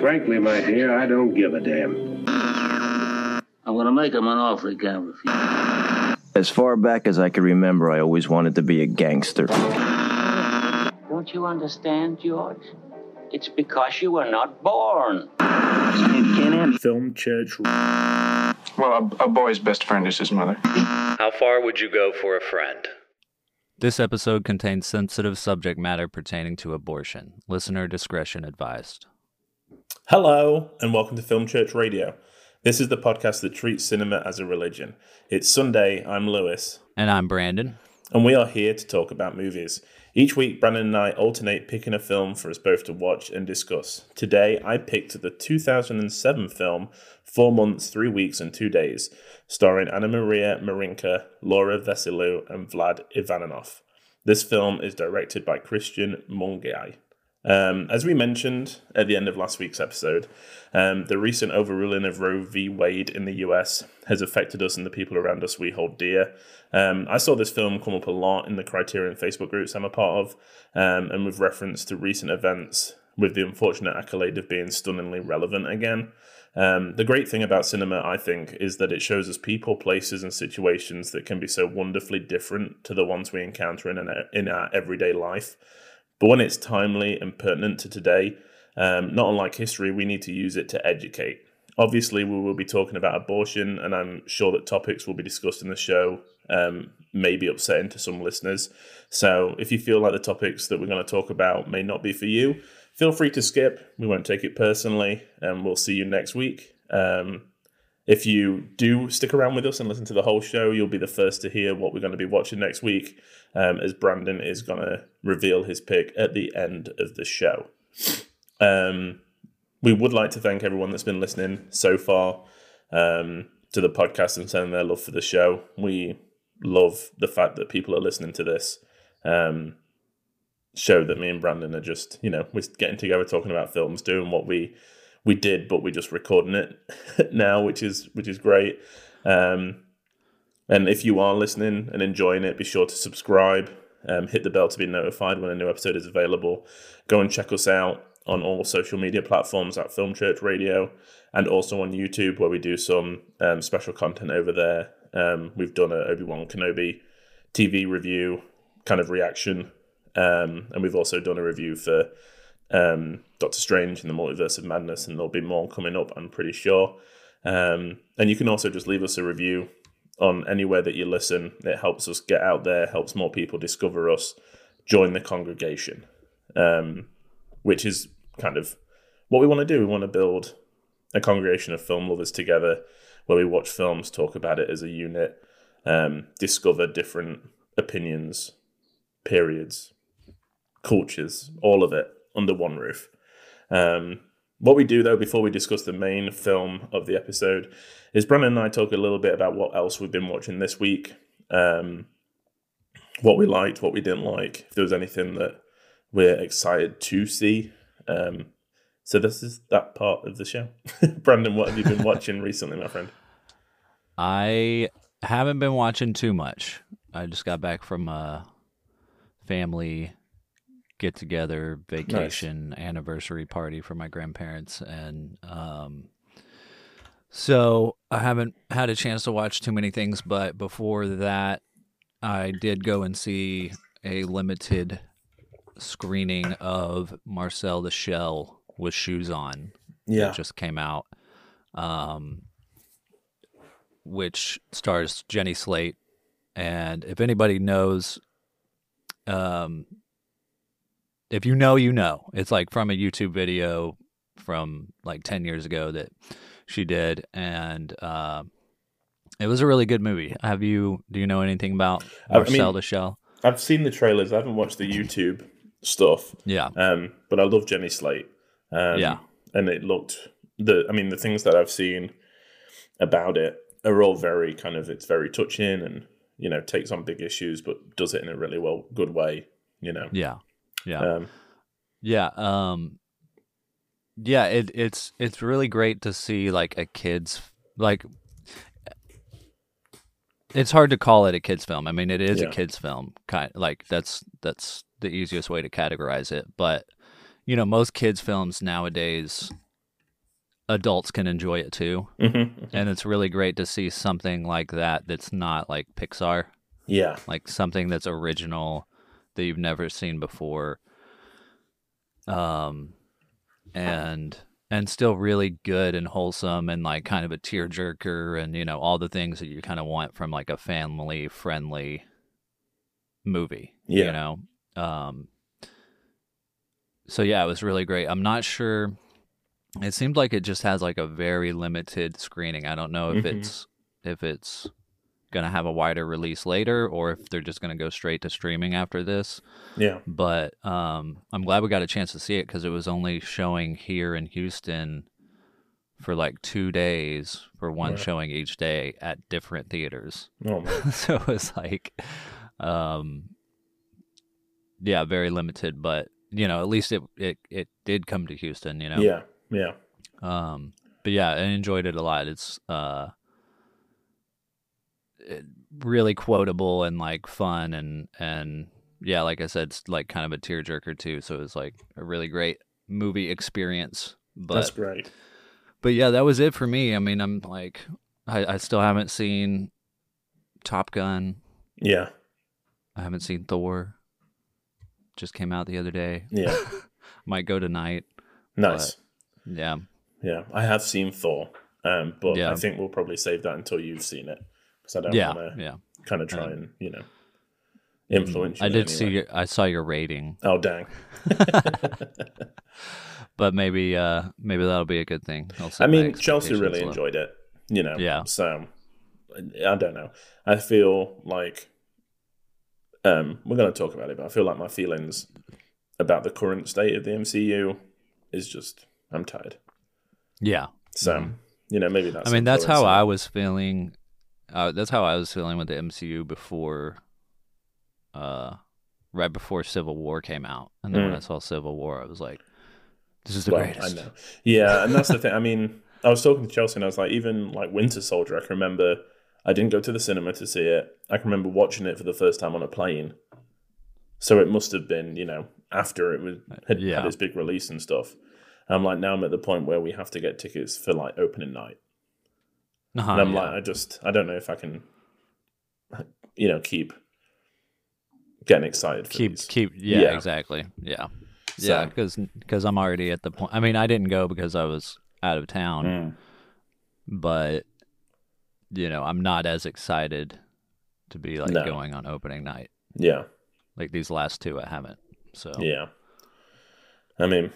Frankly, my dear, I don't give a damn. I'm gonna make him an offer he can't refuse. As far back as I can remember, I always wanted to be a gangster. Don't you understand, George? It's because you were not born. Film church. Well, a, a boy's best friend is his mother. How far would you go for a friend? This episode contains sensitive subject matter pertaining to abortion. Listener discretion advised. Hello, and welcome to Film Church Radio. This is the podcast that treats cinema as a religion. It's Sunday. I'm Lewis. And I'm Branden. And we are here to talk about movies. Each week, Branden and I alternate picking a film for us both to watch and discuss. Today, I picked the 2007 film Four Months, Three Weeks, and Two Days, starring Anamaria Marinca, Laura Vasiliu, and Vlad Ivanov. This film is directed by Cristian Mungiu. Um, as we mentioned at the end of last week's episode, um, the recent overruling of Roe v. Wade in the US has affected us and the people around us we hold dear. Um, I saw this film come up a lot in the Criterion Facebook groups I'm a part of, um, and with reference to recent events, with the unfortunate accolade of being stunningly relevant again. Um, the great thing about cinema, I think, is that it shows us people, places, and situations that can be so wonderfully different to the ones we encounter in, an, in our everyday life. But when it's timely and pertinent to today, um, not unlike history, we need to use it to educate. Obviously, we will be talking about abortion, and I'm sure that topics will be discussed in the show um, may be upsetting to some listeners. So, if you feel like the topics that we're going to talk about may not be for you, feel free to skip. We won't take it personally, and we'll see you next week. Um, if you do stick around with us and listen to the whole show, you'll be the first to hear what we're going to be watching next week, um, as Branden is going to reveal his pick at the end of the show. Um, we would like to thank everyone that's been listening so far um, to the podcast and sending their love for the show. We love the fact that people are listening to this um, show that me and Branden are just, you know, we're getting together talking about films, doing what we we did, but we're just recording it now, which is which is great. Um, and if you are listening and enjoying it, be sure to subscribe. Um, hit the bell to be notified when a new episode is available. Go and check us out on all social media platforms at Film Church Radio, and also on YouTube where we do some um, special content over there. Um, we've done a Obi Wan Kenobi TV review kind of reaction, um, and we've also done a review for um, Doctor Strange and the Multiverse of Madness, and there'll be more coming up, I'm pretty sure. Um, and you can also just leave us a review on anywhere that you listen. It helps us get out there, helps more people discover us, join the congregation, um, which is kind of what we want to do. We want to build a congregation of film lovers together where we watch films, talk about it as a unit, um, discover different opinions, periods, cultures, all of it under one roof. Um, what we do, though, before we discuss the main film of the episode, is Branden and I talk a little bit about what else we've been watching this week, um, what we liked, what we didn't like, if there was anything that we're excited to see. Um, so this is that part of the show. Branden, what have you been watching recently, my friend? I haven't been watching too much. I just got back from a family get together, vacation, nice. anniversary party for my grandparents, and um, so I haven't had a chance to watch too many things. But before that, I did go and see a limited screening of Marcel the Shell with Shoes On. Yeah, just came out. Um, which stars Jenny Slate, and if anybody knows, um, if you know, you know. It's like from a YouTube video from like 10 years ago that she did. And uh, it was a really good movie. Have you, do you know anything about Marcel I mean, Shell? I've seen the trailers. I haven't watched the YouTube stuff. Yeah. Um, but I love Jenny Slate. Um, yeah. And it looked, the, I mean, the things that I've seen about it are all very kind of, it's very touching and, you know, takes on big issues, but does it in a really well, good way, you know? Yeah. Yeah. Um, yeah. Um, yeah. It, it's it's really great to see like a kid's like. It's hard to call it a kids film. I mean, it is yeah. a kids film. Kind like that's that's the easiest way to categorize it. But you know, most kids films nowadays adults can enjoy it too. Mm-hmm. And it's really great to see something like that that's not like Pixar, Yeah. like something that's original that you've never seen before. Um and and still really good and wholesome and like kind of a tearjerker and you know all the things that you kind of want from like a family friendly movie Yeah. you know um so yeah it was really great i'm not sure it seemed like it just has like a very limited screening i don't know if Mhm. it's if it's gonna have a wider release later or if they're just gonna go straight to streaming after this Yeah. but um, I'm glad we got a chance to see it because it was only showing here in Houston for like two days for one Right. showing each day at different theaters. Oh man. so it was like, um, yeah, very limited. But you know, at least it it it did come to Houston. You know, Yeah. Yeah. um, but yeah, I enjoyed it a lot. It's uh, really quotable and like fun and and yeah, like I said, it's like kind of a tearjerker too. So it was like a really great movie experience. But That's great. but yeah, that was it for me. I mean, I'm like, I, I still haven't seen Top Gun. Yeah. I haven't seen Thor. Just came out the other day. Yeah. Might go tonight. Nice. Yeah. Yeah. I have seen Thor, um, but Yeah. I think we'll probably save that until you've seen it because I don't Yeah. want to Yeah. kind of try Um, and you know influence. You I did any see your, I saw your rating, Oh dang. but maybe uh maybe that'll be a good thing. I mean, Chelsea really enjoyed it. You know. Yeah. So I don't know. I feel like um, we're going to talk about it, but I feel like my feelings about the current state of the MCU is just I'm tired. Yeah. So you know, maybe that's. Mm-hmm. I mean, that's how I was feeling. Uh, that's how I was feeling with the MCU before, uh, right before Civil War came out, and then when Mm. I saw Civil War, I was like, "This is the Well, greatest." I know. Yeah, and that's the thing. I mean, I was talking to Chelsea, and I was like, even like Winter Soldier. I can remember I didn't go to the cinema to see it. I can remember watching it for the first time on a plane. So it must have been, you know, after it was had, Yeah. had its big release and stuff. And I'm like, now I'm at the point where we have to get tickets for like opening night, Uh-huh, and I'm yeah. like, I just, I don't know if I can, you know, keep getting excited for keep these. keep yeah, Yeah. exactly yeah So- yeah because because I'm already at the point. I mean, I didn't go because I was out of town, Mm. but you know, I'm not as excited to be like No. going on opening night. Yeah, Like these last two, I haven't. So Yeah. I mean,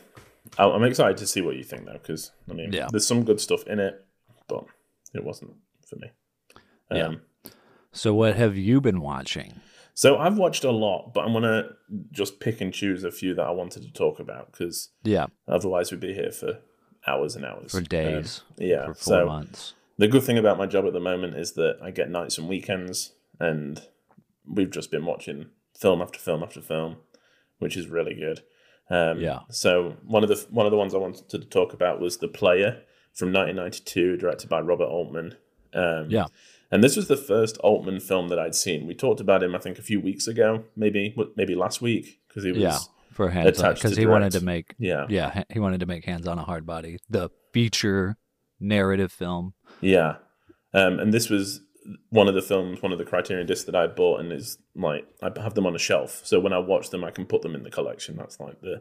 I'm excited to see what you think though, because I mean, Yeah. there's some good stuff in it, but it wasn't for me. Um, Yeah. So what have you been watching? So I've watched a lot, but I'm gonna just pick and choose a few that I wanted to talk about because Yeah, otherwise we'd be here for hours and hours for Um, days, yeah. for four so months. the good thing about my job at the moment is that I get nights and weekends, and we've just been watching film after film after film, which is really good. Um, Yeah. So one of the one of the ones I wanted to talk about was The Player from 1992, directed by Robert Altman. Um, Yeah. And this was the first Altman film that I'd seen. We talked about him, I think, a few weeks ago, maybe maybe last week, because he was Yeah, for hands on because he wanted to make yeah, yeah he wanted to make hands on a hard body the feature narrative film. Yeah. Um, and this was one of the films, one of the Criterion discs that I bought, and is like I have them on a shelf. So when I watch them, I can put them in the collection. That's like the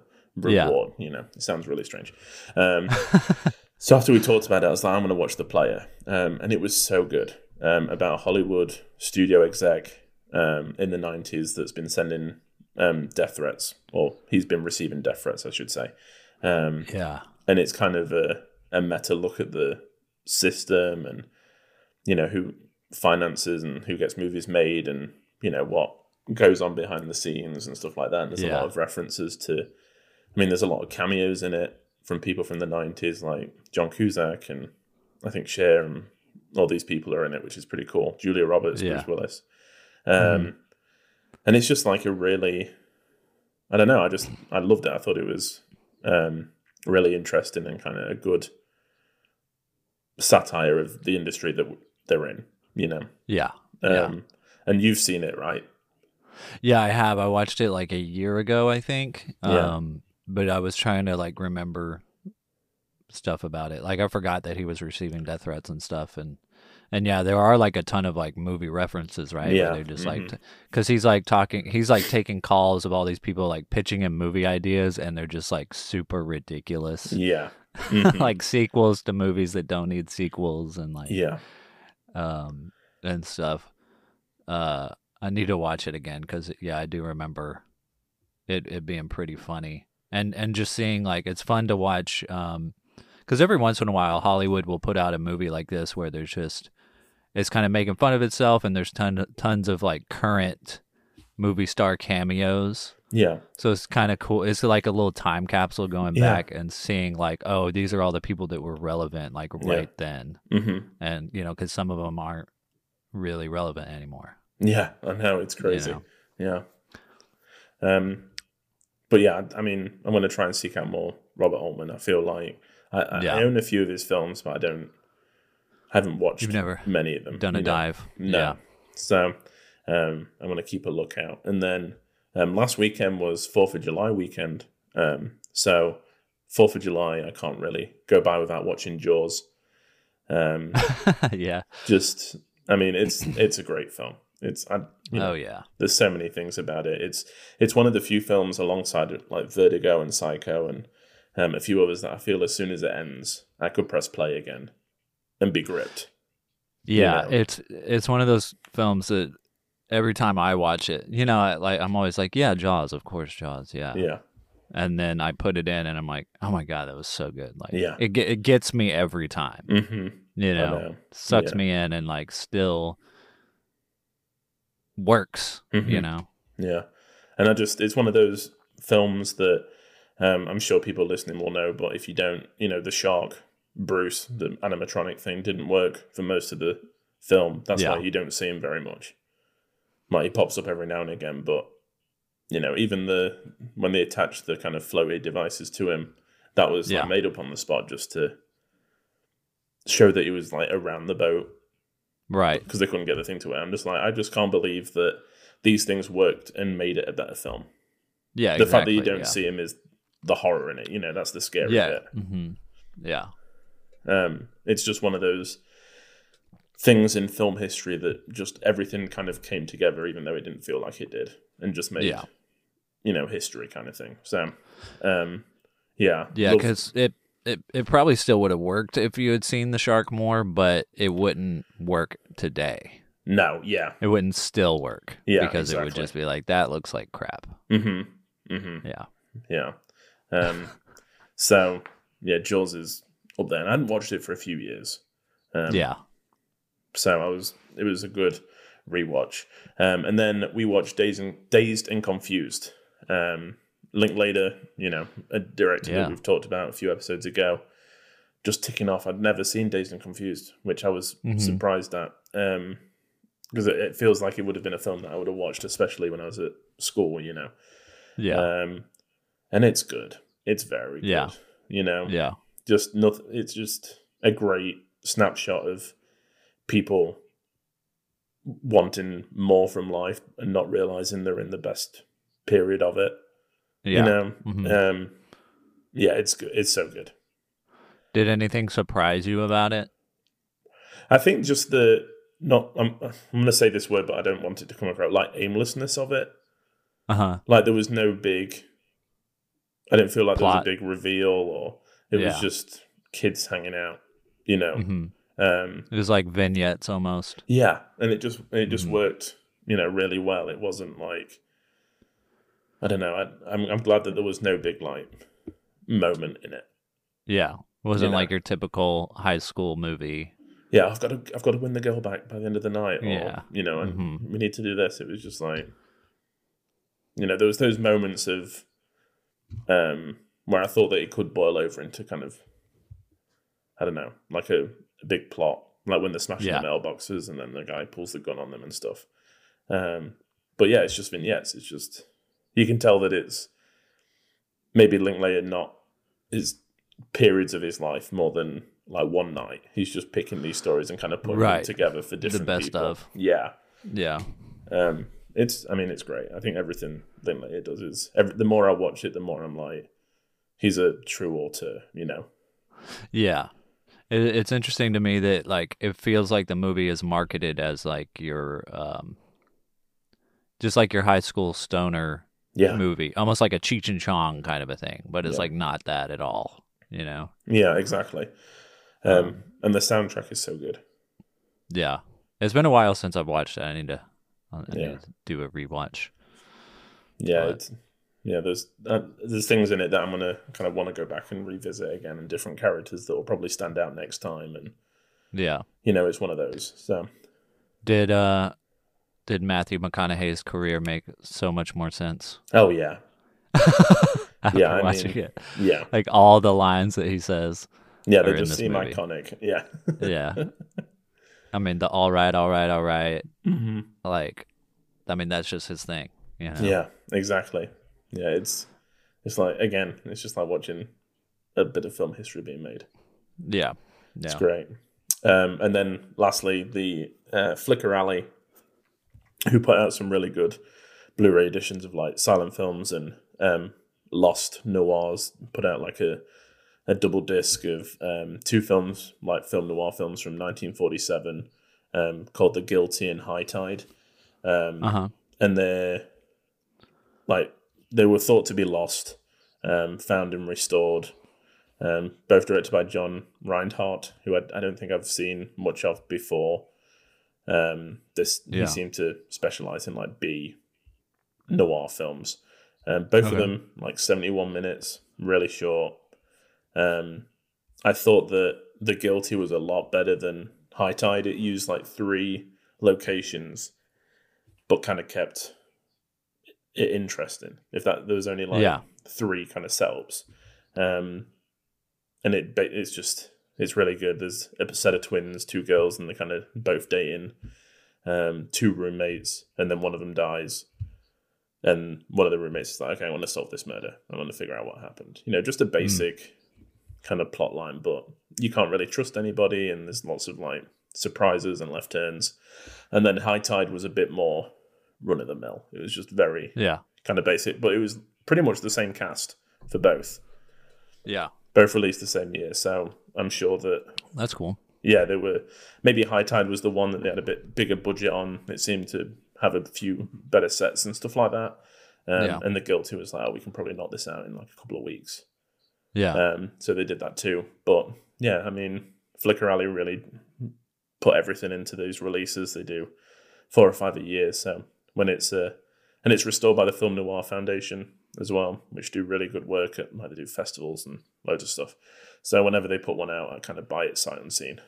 Yeah. reward. You know, it sounds really strange. Um, so after we talked about it, I was like, I'm going to watch The Player, um, and it was so good um, about Hollywood studio exec um, in the '90s that's been sending um, death threats, or he's been receiving death threats, I should say. Um, Yeah, and it's kind of a, a meta look at the system and you know who finances and who gets movies made and you know what goes on behind the scenes and stuff like that. And there's a lot of references to. I mean, there's a lot of cameos in it from people from the '90s, like John Cusack and I think Cher and all these people are in it, which is pretty cool. Julia Roberts, Yeah. Bruce Willis, um, and it's just like a really, I don't know. I just I loved it. I thought it was um, really interesting and kind of a good satire of the industry that they're in. You know, yeah, um, yeah. and you've seen it, right? Yeah, I have. I watched it like a year ago, I think. Yeah. Um, but I was trying to like remember stuff about it. Like I forgot that he was receiving death threats and stuff, and and yeah, there are like a ton of like movie references, right? Where Yeah, they're just mhm. like, because he's like talking, he's like taking calls of all these people like pitching him movie ideas, and they're just like super ridiculous, Yeah. Mhm. like sequels to movies that don't need sequels, and like yeah. um and stuff. Uh, I need to watch it again because yeah, I do remember it it being pretty funny, and and just seeing like it's fun to watch. Um, because every once in a while Hollywood will put out a movie like this where there's just it's kind of making fun of itself, and there's ton tons of like current movie star cameos. Yeah. So it's kind of cool. It's like a little time capsule going Yeah. back and seeing like, oh, these are all the people that were relevant like Yeah. right then hmm and you know because some of them aren't really relevant anymore Yeah. I know it's crazy. know. Yeah. Um, but yeah, I mean, I'm going to try and seek out more Robert Altman. I feel like I, I, Yeah. I own a few of his films, but I don't, I haven't watched You've never many of them. done a know. dive No. yeah So um, I'm going to keep a lookout. And then um, last weekend was Fourth of July weekend. Um, so Fourth of July, I can't really go by without watching Jaws. Um, yeah just, I mean, it's it's a great film. It's I, you know, oh yeah there's so many things about it. It's it's one of the few films alongside like Vertigo and Psycho and um, a few others that I feel as soon as it ends, I could press play again and be gripped. yeah know. it's it's one of those films that every time i watch it you know I, like i'm always like yeah jaws of course jaws yeah. Yeah, and then i put it in and i'm like oh my god that was so good like Yeah. it, it gets me every time hmm you know, know. sucks Yeah. me in and like still works you Mhm. know yeah. And I just it's one of those films that um, I'm sure people listening will know, but if you don't, you know, the shark Bruce, the animatronic thing, didn't work for most of the film. That's Yeah. why you don't see him very much. Like he pops up every now and again, but you know, even the when they attached the kind of floaty devices to him, that was Yeah. like made up on the spot just to show that he was like around the boat right because they couldn't get the thing to it. I'm just like, I just can't believe that these things worked and made it a better film. yeah the fact that you don't yeah. see him is the horror in it. You know, that's the scary yeah bit. hmm yeah Um, it's just one of those things in film history that just everything kind of came together, even though it didn't feel like it did, and just made Yeah. you know history kind of thing. So, um, yeah, Yeah, because it, it it probably still would have worked if you had seen the shark more, but it wouldn't work today. no, yeah, It wouldn't still work. Yeah, because it would just be like that looks like crap. mm-hmm, mm-hmm, Yeah, yeah. Um, so yeah, Jaws is up there, and I hadn't watched it for a few years. Um, yeah, so I was it was a good rewatch. Um, and then we watched Dazed and Dazed and Confused. Um, Linklater, you know, a director Yeah. that we've talked about a few episodes ago. Just ticking off. I'd never seen Dazed and Confused, which I was Mhm. surprised at. Um, because it, it feels like it would have been a film that I would have watched, especially when I was at school, you know. yeah, Um, and it's good. It's very Yeah. good. You know, yeah, just nothing. It's just a great snapshot of people wanting more from life and not realizing they're in the best period of it. Yeah. You know, Mhm. um, yeah, it's good. It's so good. Did anything surprise you about it? I think just the not. I'm, I'm going to say this word, but I don't want it to come across like aimlessness of it. Uh huh. Like there was no big. I didn't feel like Plot. there was a big reveal, or it was just kids hanging out. You know, hmm um, It was like vignettes almost. Yeah, and it just it just Mhm. worked, you know, really well. It wasn't like I don't know. I, I'm I'm glad that there was no big like moment in it. Yeah, wasn't know. like your typical high school movie. Yeah, I've got to I've got to win the girl back by the end of the night. Or, Yeah. you know, and Mhm. we need to do this. It was just like, you know, there was those moments of um where I thought that it could boil over into kind of I don't know, like a, a big plot, like when they're smashing Yeah. the mailboxes and then the guy pulls the gun on them and stuff. Um, but yeah, it's just vignettes. It's just you can tell that it's maybe Linklater not his periods of his life more than like one night. He's just picking these stories and kind of putting Right. them together for different best people. of. Yeah. Yeah, Um, it's, I mean, it's great. I think everything Linklater does is, every, the more I watch it, the more I'm like, he's a true author, you know? Yeah. It, it's interesting to me that like it feels like the movie is marketed as like your um just like your high school stoner Yeah, movie, almost like a Cheech and Chong kind of a thing, but it's Yeah. like not that at all, you know. yeah, exactly. Um, and the soundtrack is so good. Yeah. It's been a while since I've watched it. I need to I need Yeah. to do a rewatch. Yeah, yeah. There's uh, there's things in it that I'm gonna kind of want to go back and revisit again, and different characters that will probably stand out next time, and Yeah. you know, it's one of those. So Did uh did Matthew McConaughey's career make so much more sense oh yeah, Yeah, I watching mean- it? yeah, Like all the lines that he says. yeah. They in just this seem movie. iconic. Yeah, Yeah. I mean the all right, all right, all right. mm-hmm. Like I mean that's just his thing. You know? yeah, exactly. Yeah, it's it's like again, it's just like watching a bit of film history being made. Yeah. It's great. Um, and then lastly, the uh, Flicker Alley, who put out some really good Blu-ray editions of like silent films and um, Lost Noirs. Put out like a a double disc of um, two films, like film noir films from 1947, um, called The Guilty and High Tide. Um, Uh-huh. and they're like they were thought to be lost, um, found and restored. Um, both directed by John Reinhardt, who I, I don't think I've seen much of before. Um, this Yeah. he seemed to specialize in like B noir films. Um, both of them like seventy one minutes, really short. Um, I thought that The Guilty was a lot better than High Tide. It used like three locations, but kind of kept it interesting. If that there was only like Yeah. three kind of setups, um, and it it's just it's really good. There's a set of twins, two girls, and they're kind of both dating, um, two roommates, and then one of them dies. And one of the roommates is like, "Okay, I want to solve this murder. I want to figure out what happened." You know, just a basic kind of plot line, but you can't really trust anybody, and there's lots of like surprises and left turns. And then High Tide was a bit more run of the mill. It was just very Yeah. kind of basic, but it was pretty much the same cast for both. Yeah. Both released the same year, so I'm sure that That's cool. yeah, they were maybe High Tide was the one that they had a bit bigger budget on. It seemed to have a few better sets and stuff like that. Um, Yeah. And the Guilty was like, oh, we can probably knock this out in like a couple of weeks. Yeah. Um, so they did that too. But yeah, I mean, Flicker Alley really put everything into these releases. They do four or five a year. So when it's uh, and it's restored by the Film Noir Foundation as well, which do really good work at like they do festivals and loads of stuff. So whenever they put one out, I kind of buy it sight unseen.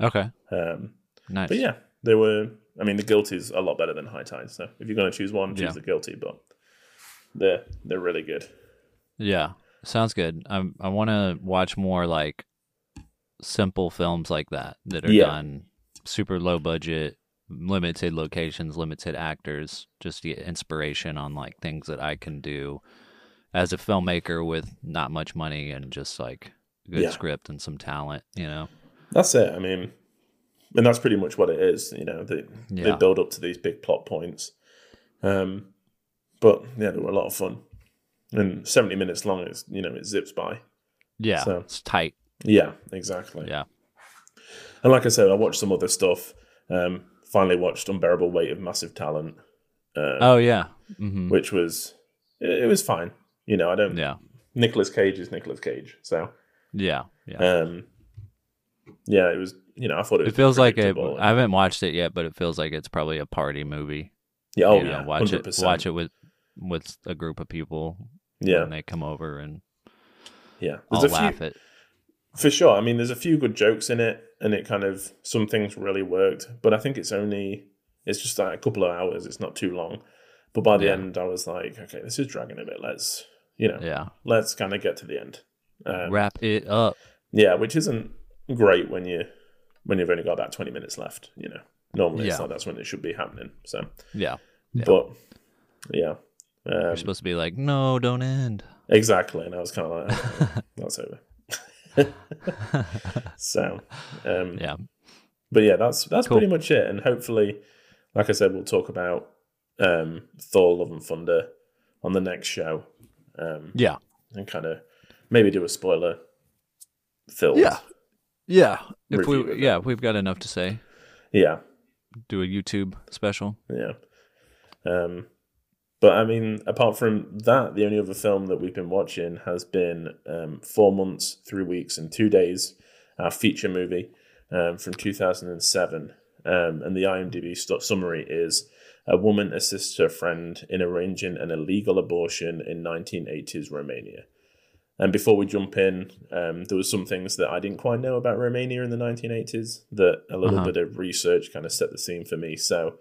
okay. Um, Nice. but yeah, they were. I mean, the Guilty is a lot better than High Tide. So if you're going to choose one, choose Yeah. the Guilty. But they're they're really good. Yeah, sounds good. I I want to watch more like simple films like that that are Yeah. done super low budget, limited locations, limited actors, just to get inspiration on like things that I can do as a filmmaker with not much money and just like good Yeah. script and some talent, you know. That's it. I mean, and that's pretty much what it is. You know, they they build up to these big plot points. Um, but yeah, they were a lot of fun. And seventy minutes long is you know it zips by. Yeah, So- it's tight. Yeah, exactly. Yeah. And like I said, I watched some other stuff. Um, finally watched Unbearable Weight of Massive Talent, uh, Oh yeah. hmm which was it, it was fine. You know, I don't. Yeah. Nicolas Cage is Nicolas Cage, so Yeah. Yeah. um, yeah, it was. You know, I thought it. it feels like a. I haven't watched it yet, but it feels like it's probably a party movie. yeah, oh you know, yeah, watch 100%. it watch it with with a group of people Yeah, when they come over and yeah. I'll a laugh few at for sure. I mean, there's a few good jokes in it, and it kind of some things really worked. But I think it's only it's just like a couple of hours. It's not too long. But by the Yeah. end, I was like, okay, this is dragging a bit. Let's you know, yeah let's kind of get to the end. Um, wrap it up Yeah, which isn't great when you when you've only got about twenty minutes left. You know, normally it's like that's when it should be happening. So, yeah Yeah. but yeah, you're um, supposed to be like no don't end exactly. And I was kind of like, okay, that's over. so, um, yeah but yeah, that's that's Cool. pretty much it. And hopefully, like I said, we'll talk about um, Thor: Love and Thunder on the next show, um, yeah and kind of maybe do a spoiler filled. Yeah. Yeah. If we yeah, we've got enough to say. Yeah. Do a YouTube special. Yeah. Um, but I mean, apart from that, the only other film that we've been watching has been um, Four Months, Three Weeks, and Two Days, our feature movie um, from 2007. Um, and the IMDb st- summary is a woman assists her friend in arranging an illegal abortion in 1980s Romania. And before we jump in, um, there was some things that I didn't quite know about Romania in the 1980s that a little Uh-huh. bit of research kind of set the scene for me. So,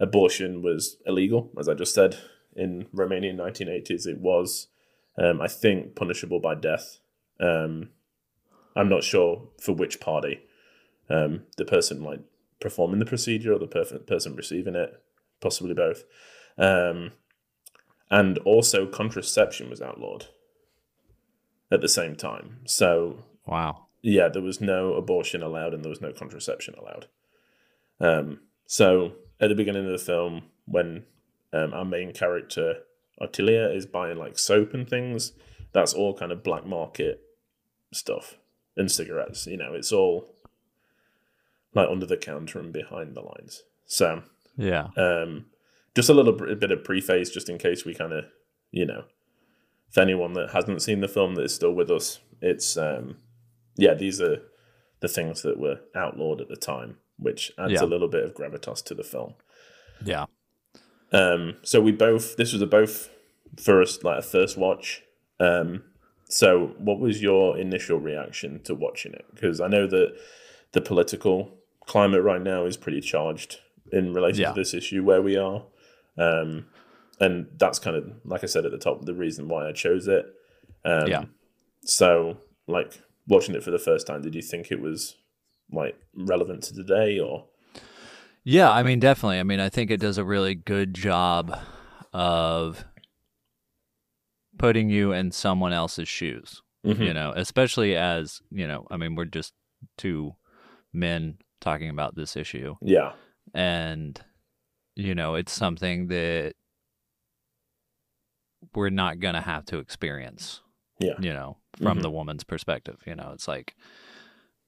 abortion was illegal, as I just said, in Romania in 1980s. It was, um, I think, punishable by death. Um, I'm not sure for which party, um, the person like performing the procedure or the per- person receiving it, possibly both. Um, and also, contraception was outlawed at the same time. So Wow. yeah, there was no abortion allowed and there was no contraception allowed. Um, so at the beginning of the film, when um, our main character Otilia is buying like soap and things, that's all kind of black market stuff and cigarettes. You know, it's all like under the counter and behind the lines. So Yeah. um, just a little br- bit of preface, just in case we kind of, you know, for anyone that hasn't seen the film that is still with us, it's um, yeah, these are the things that were outlawed at the time, which adds Yeah. a little bit of gravitas to the film. Yeah. Um, so we both this was a both first like a first watch. Um, so what was your initial reaction to watching it? Because I know that the political climate right now is pretty charged in relation Yeah. to this issue where we are. Um, and that's kind of like I said at the top, the reason why I chose it. Um, Yeah. So like watching it for the first time, did you think it was like relevant to today or? Yeah, I mean, definitely. I mean, I think it does a really good job of putting you in someone else's shoes, Mhm. you know, especially as, you know, I mean, we're just two men talking about this issue. Yeah. And, you know, it's something that we're not going to have to experience, Yeah. you know, from Mhm. the woman's perspective. You know, it's like,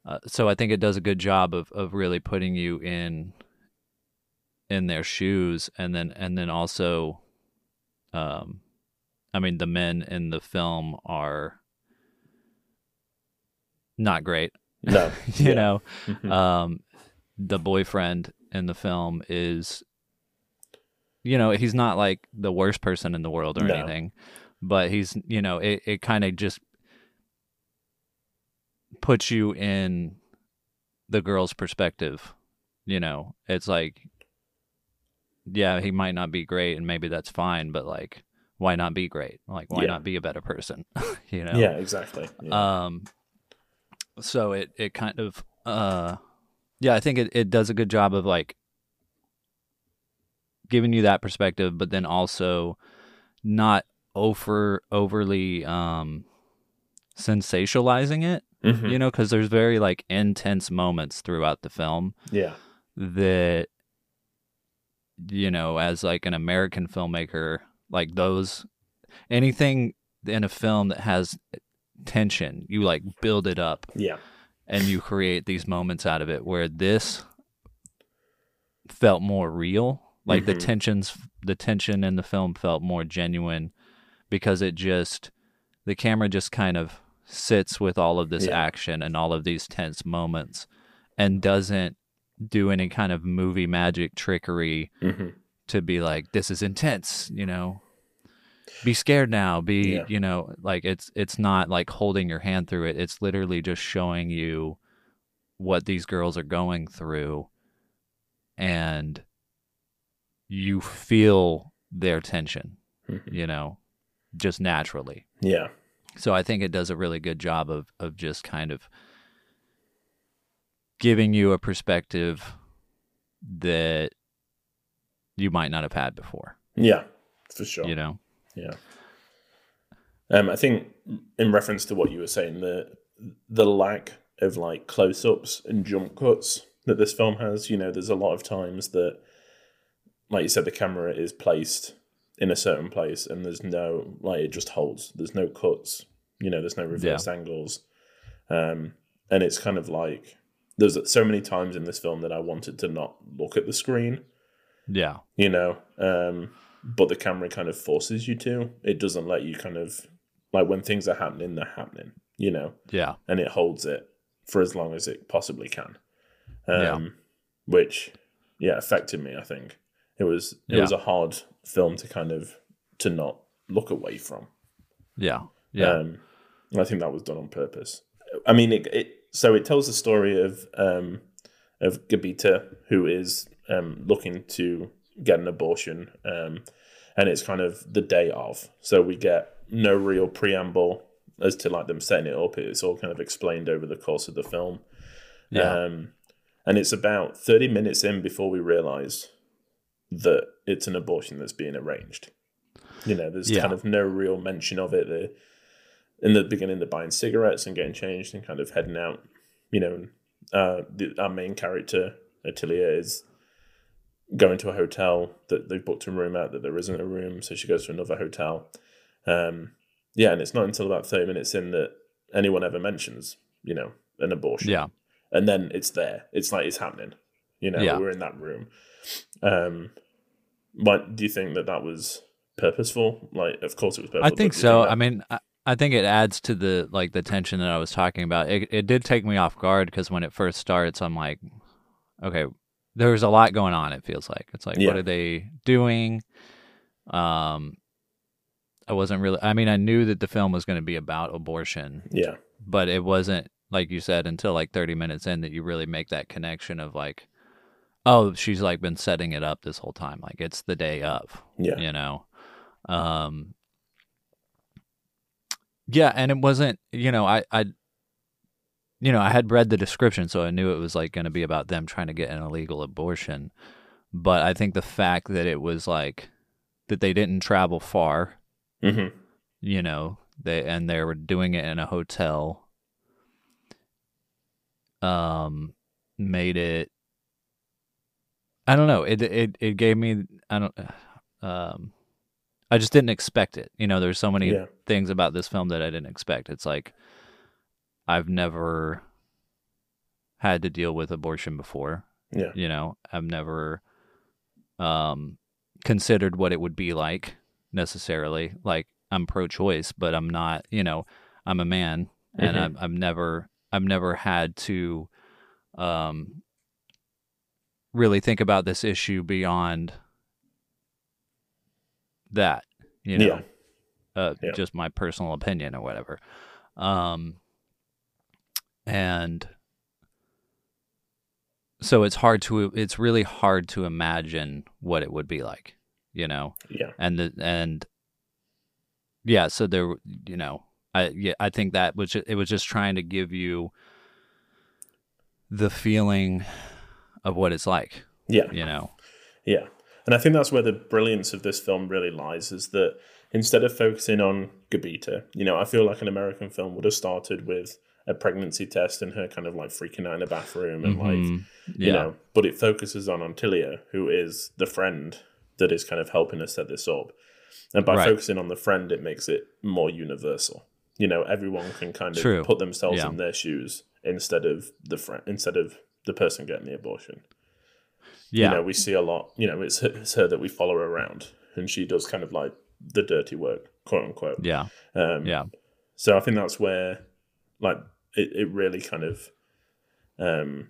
uh, so I think it does a good job of, of really putting you in in their shoes and then and then also um I mean the men in the film are not great. No. you Yeah. know. Mhm. Um the boyfriend in the film is you know, he's not like the worst person in the world or No. anything, but he's you know, it, it kind of just puts you in the girl's perspective. You know, it's like yeah, he might not be great and maybe that's fine, but like why not be great? Like why Yeah. not be a better person? you know. Yeah, exactly. Yeah. Um so it it kind of uh yeah, I think it, it does a good job of like giving you that perspective, but then also not over overly um sensationalizing it, Mhm. you know, because there's very like intense moments throughout the film yeah. that you know as like an american filmmaker like those anything in a film that has tension you like build it up Yeah. and you create these moments out of it where this felt more real like the Mhm. tensions the tension in the film felt more genuine because it just the camera just kind of sits with all of this Yeah. action and all of these tense moments and doesn't do any kind of movie magic trickery hmm to be like this is intense you know be scared now be Yeah. you know like it's it's not like holding your hand through it it's literally just showing you what these girls are going through and you feel their tension Mhm. you know just naturally Yeah. so I think it does a really good job of of just kind of giving you a perspective that you might not have had before. Yeah. For sure. You know? Yeah. Um, I think in reference to what you were saying, the the lack of like close ups and jump cuts that this film has, you know, there's a lot of times that, like you said, the camera is placed in a certain place and there's no like it just holds. There's no cuts. You know, there's no reverse angles. Um, and it's kind of like there's so many times in this film that I wanted to not look at the screen, Yeah. you know, um, but the camera kind of forces you to. It doesn't let you kind of like when things are happening, they're happening, you know, Yeah. and it holds it for as long as it possibly can. Um, Yeah. Which, yeah, affected me. I think it was it Yeah. was a hard film to kind of to not look away from. Yeah. Yeah. Um, I think that was done on purpose. I mean, it, it so it tells the story of um, of Gabita, who is um, looking to get an abortion, um, and it's kind of the day of. So we get no real preamble as to like them setting it up. It's all kind of explained over the course of the film. Yeah. Um, and it's about 30 minutes in before we realize that it's an abortion that's being arranged. You know, there's Yeah. kind of no real mention of it. They're, in the beginning, they're buying cigarettes and getting changed and kind of heading out. You know, uh, the, our main character, Attilia, is going to a hotel that they've booked a room at that there isn't a room, so she goes to another hotel. Um, yeah, and it's not until about 30 minutes in that anyone ever mentions, you know, an abortion yeah. and then it's there. It's like it's happening. You know, Yeah. we're in that room. Um, but do you think that that was purposeful? Like, of course it was purposeful. I think so. I mean, I, I think it adds to the like the tension that I was talking about. It it did take me off guard because when it first starts, I'm like, okay, there's a lot going on. It feels like it's like, Yeah. what are they doing? Um, I wasn't really. I mean, I knew that the film was going to be about abortion, yeah, but it wasn't like you said until like 30 minutes in that you really make that connection of like, oh, she's like been setting it up this whole time. Like it's the day of yeah, you know um yeah and it wasn't you know i i you know i had read the description so i knew it was like going to be about them trying to get an illegal abortion. But i think the fact that it was like that they didn't travel far hmm you know they and they were doing it in a hotel um made it i don't know. It it it gave me i don't um i just didn't expect it. You know there's so many Yeah. things about this film that i didn't expect. It's like i've never had to deal with abortion before. Yeah, you know i've never um considered what it would be like necessarily. Like i'm pro-choice but i'm not you know i'm a man and Mhm. I've, I've never i've never had to um really think about this issue beyond that you know yeah, uh, Yeah. just my personal opinion or whatever. Um, and so it's hard to it's really hard to imagine what it would be like, you know. yeah, And the and yeah, so there, you know, I yeah, I think that was ju- it was just trying to give you the feeling of what it's like, yeah. you know. Yeah. And I think that's where the brilliance of this film really lies is that instead of focusing on Gabita, you know, I feel like an American film would have started with a pregnancy test and her kind of like freaking out in the bathroom and like, Mhm. you yeah, know, but it focuses on Antilia, who is the friend that is kind of helping us set this up. And by Right. focusing on the friend, it makes it more universal. You know, everyone can kind of True. put themselves Yeah. in their shoes instead of the friend, instead of the person getting the abortion yeah, you know, we see a lot. You know, it's her, it's her that we follow around, and she does kind of like the dirty work, quote unquote. yeah, Um, yeah, So I think that's where, like, it, it really kind of, um,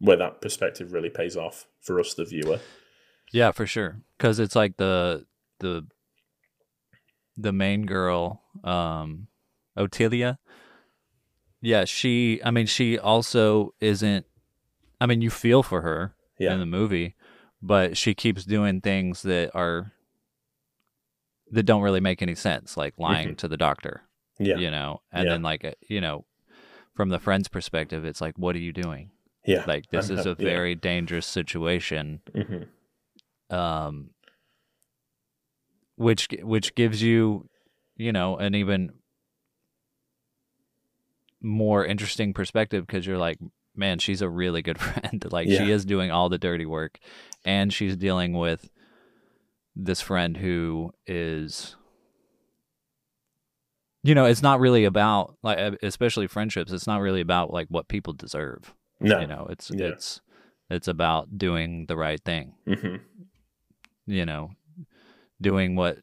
where that perspective really pays off for us, the viewer. Yeah, for sure. Because it's like the the the main girl, um, Otilia. Yeah, she. I mean, she also isn't. I mean, you feel for her Yeah, in the movie, but she keeps doing things that are that don't really make any sense, like lying to the doctor. yeah, You know, and Yeah. then like uh, you know, from the friend's perspective, it's like, what are you doing? yeah. Like this I'm is a hap- yeah. very dangerous situation Mhm. um, which which gives you, you know, an even more interesting perspective because you're like, man, she's a really good friend. like Yeah. she is doing all the dirty work, and she's dealing with this friend who is you know, it's not really about like, especially friendships. It's not really about like what people deserve. No. You know, it's Yeah. it's it's about doing the right thing. hmm You know, doing what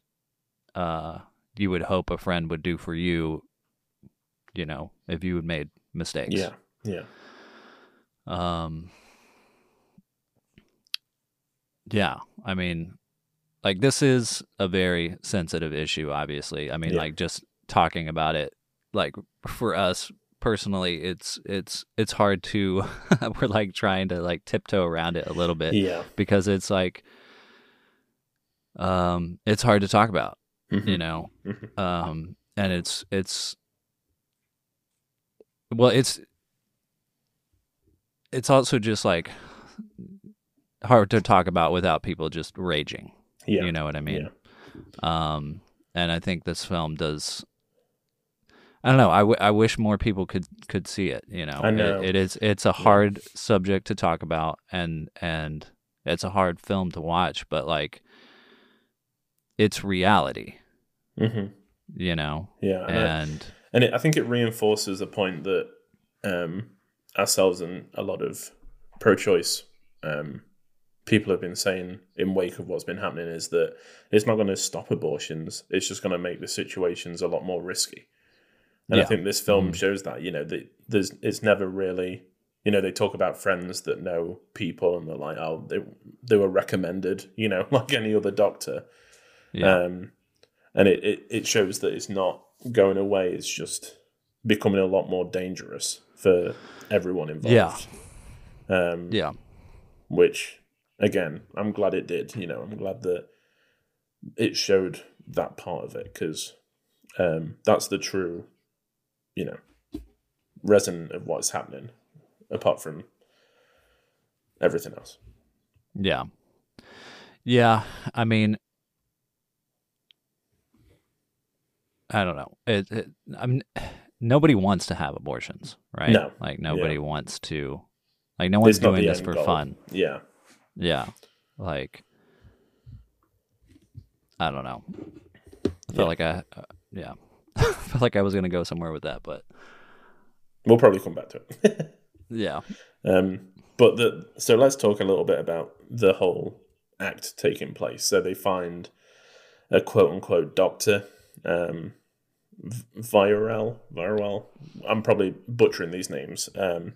uh you would hope a friend would do for you. You know, if you had made mistakes. Yeah. Yeah. Um. Yeah, I mean, like this is a very sensitive issue. Obviously, I mean, Yeah. like just talking about it, like for us personally, it's it's it's hard to. we're like trying to like tiptoe around it a little bit Yeah. because it's like, um, it's hard to talk about, Mhm. you know, Mhm. um, and it's it's well, it's it's also just like hard to talk about without people just raging. Yeah. You know what I mean? Um, and I think this film does. I don't know. I, w- I wish more people could could see it. You know, I know. It, it is it's a hard subject to talk about, and and it's a hard film to watch, but like, it's reality. hmm You know, Yeah. And, I- and and it, I think it reinforces the point that um, ourselves and a lot of pro-choice um, people have been saying in wake of what's been happening is that it's not going to stop abortions. It's just going to make the situations a lot more risky. And I think this film shows that you know that there's it's never really you know they talk about friends that know people and they're like oh they they were recommended you know like any other doctor yeah, um, and it, it, it shows that it's not going away. It's just becoming a lot more dangerous for everyone involved. Yeah. Um, yeah, Which, again, I'm glad it did. You know, I'm glad that it showed that part of it because um, that's the true, you know, resonant of what's happening, apart from everything else. yeah, yeah. I mean, I don't know. It, it, I mean, nobody wants to have abortions, right? No. like nobody Yeah. wants to. Like no one's It's doing this for goal. fun. Yeah. Yeah. Like I don't know. I felt Yeah. like I uh, yeah. I felt like I was going to go somewhere with that, but We'll probably come back to it. yeah. Um, but the so let's talk a little bit about the whole act taking place. So they find a quote unquote doctor, um, V- Viorel, Viorel. I'm probably butchering these names. Um,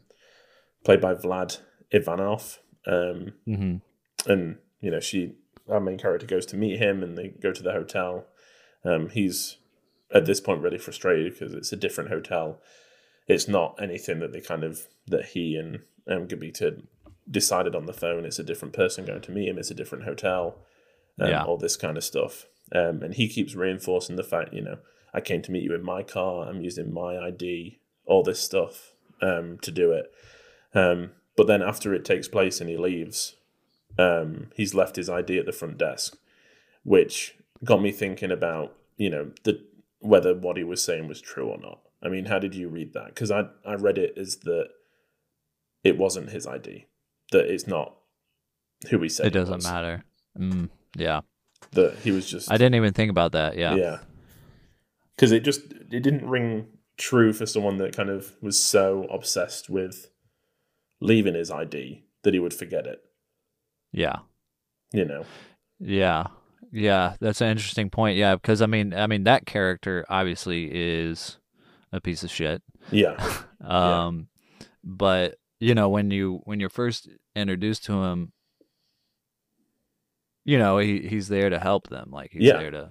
played by Vlad Ivanov. Um, Mhm. and you know she our main character goes to meet him and they go to the hotel um he's at this point really frustrated because it's a different hotel it's not anything that they kind of that he and um Gabita decided on the phone it's a different person going to meet him it's a different hotel um, Yeah. all this kind of stuff um and he keeps reinforcing the fact you know i came to meet you in my car i'm using my id all this stuff um to do it um but then after it takes place and he leaves um, he's left his ID at the front desk, which got me thinking about you know the whether what he was saying was true or not. I mean, how did you read that? Because I I read it as that it wasn't his ID, that it's not who he said It doesn't was, matter. Mm, yeah. That he was just I didn't even think about that. Yeah. yeah, because it just it didn't ring true for someone that kind of was so obsessed with leaving his ID that he would forget it. Yeah. You know, Yeah. Yeah, that's an interesting point. Yeah, because I mean, I mean that character obviously is a piece of shit. yeah, Um, but you know when you when you're first introduced to him, you know he he's there to help them. Like he's Yeah. there to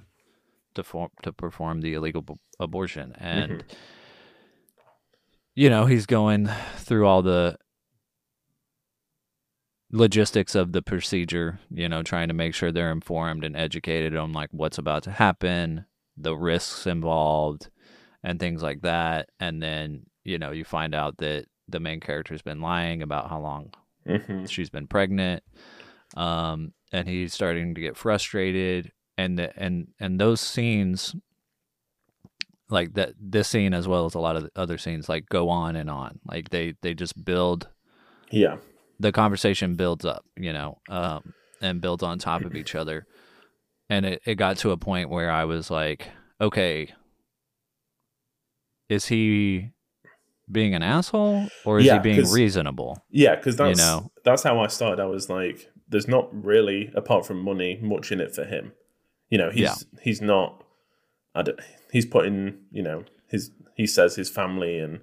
to form to perform the illegal b- abortion, and Mm-hmm. you know he's going through all the logistics of the procedure. You know, trying to make sure they're informed and educated on like what's about to happen, the risks involved, and things like that. And then you know you find out that the main character's been lying about how long hmm she's been pregnant um and he's starting to get frustrated and the, and and those scenes like that this scene as well as a lot of the other scenes like go on and on like they they just build yeah, the conversation builds up you know um and builds on top of each other and it, it got to a point where i was like okay is he being an asshole or is Yeah, he being reasonable? Yeah, because that's know. that's how I started. I was like, there's not really, apart from money, much in it for him. You know, he's Yeah. he's not. I don't, he's putting, you know, his he says his family and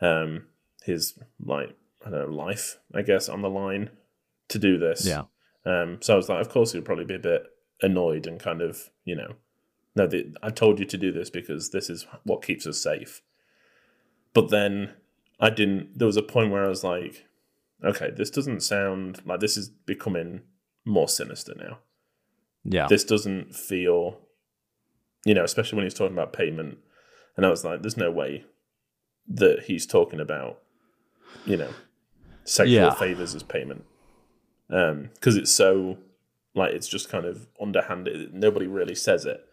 um his like I don't know life, I guess, on the line to do this. Yeah. Um. So I was like, of course, he'd probably be a bit annoyed and kind of, you know, no, the, I told you to do this because this is what keeps us safe. But then I didn't. There was a point where I was like, okay, this doesn't sound like this is becoming more sinister now. Yeah. This doesn't feel, you know, especially when he's talking about payment. And I was like, there's no way that he's talking about, you know, sexual Yeah. favors as payment. Um, because it's so like it's just kind of underhanded. Nobody really says it.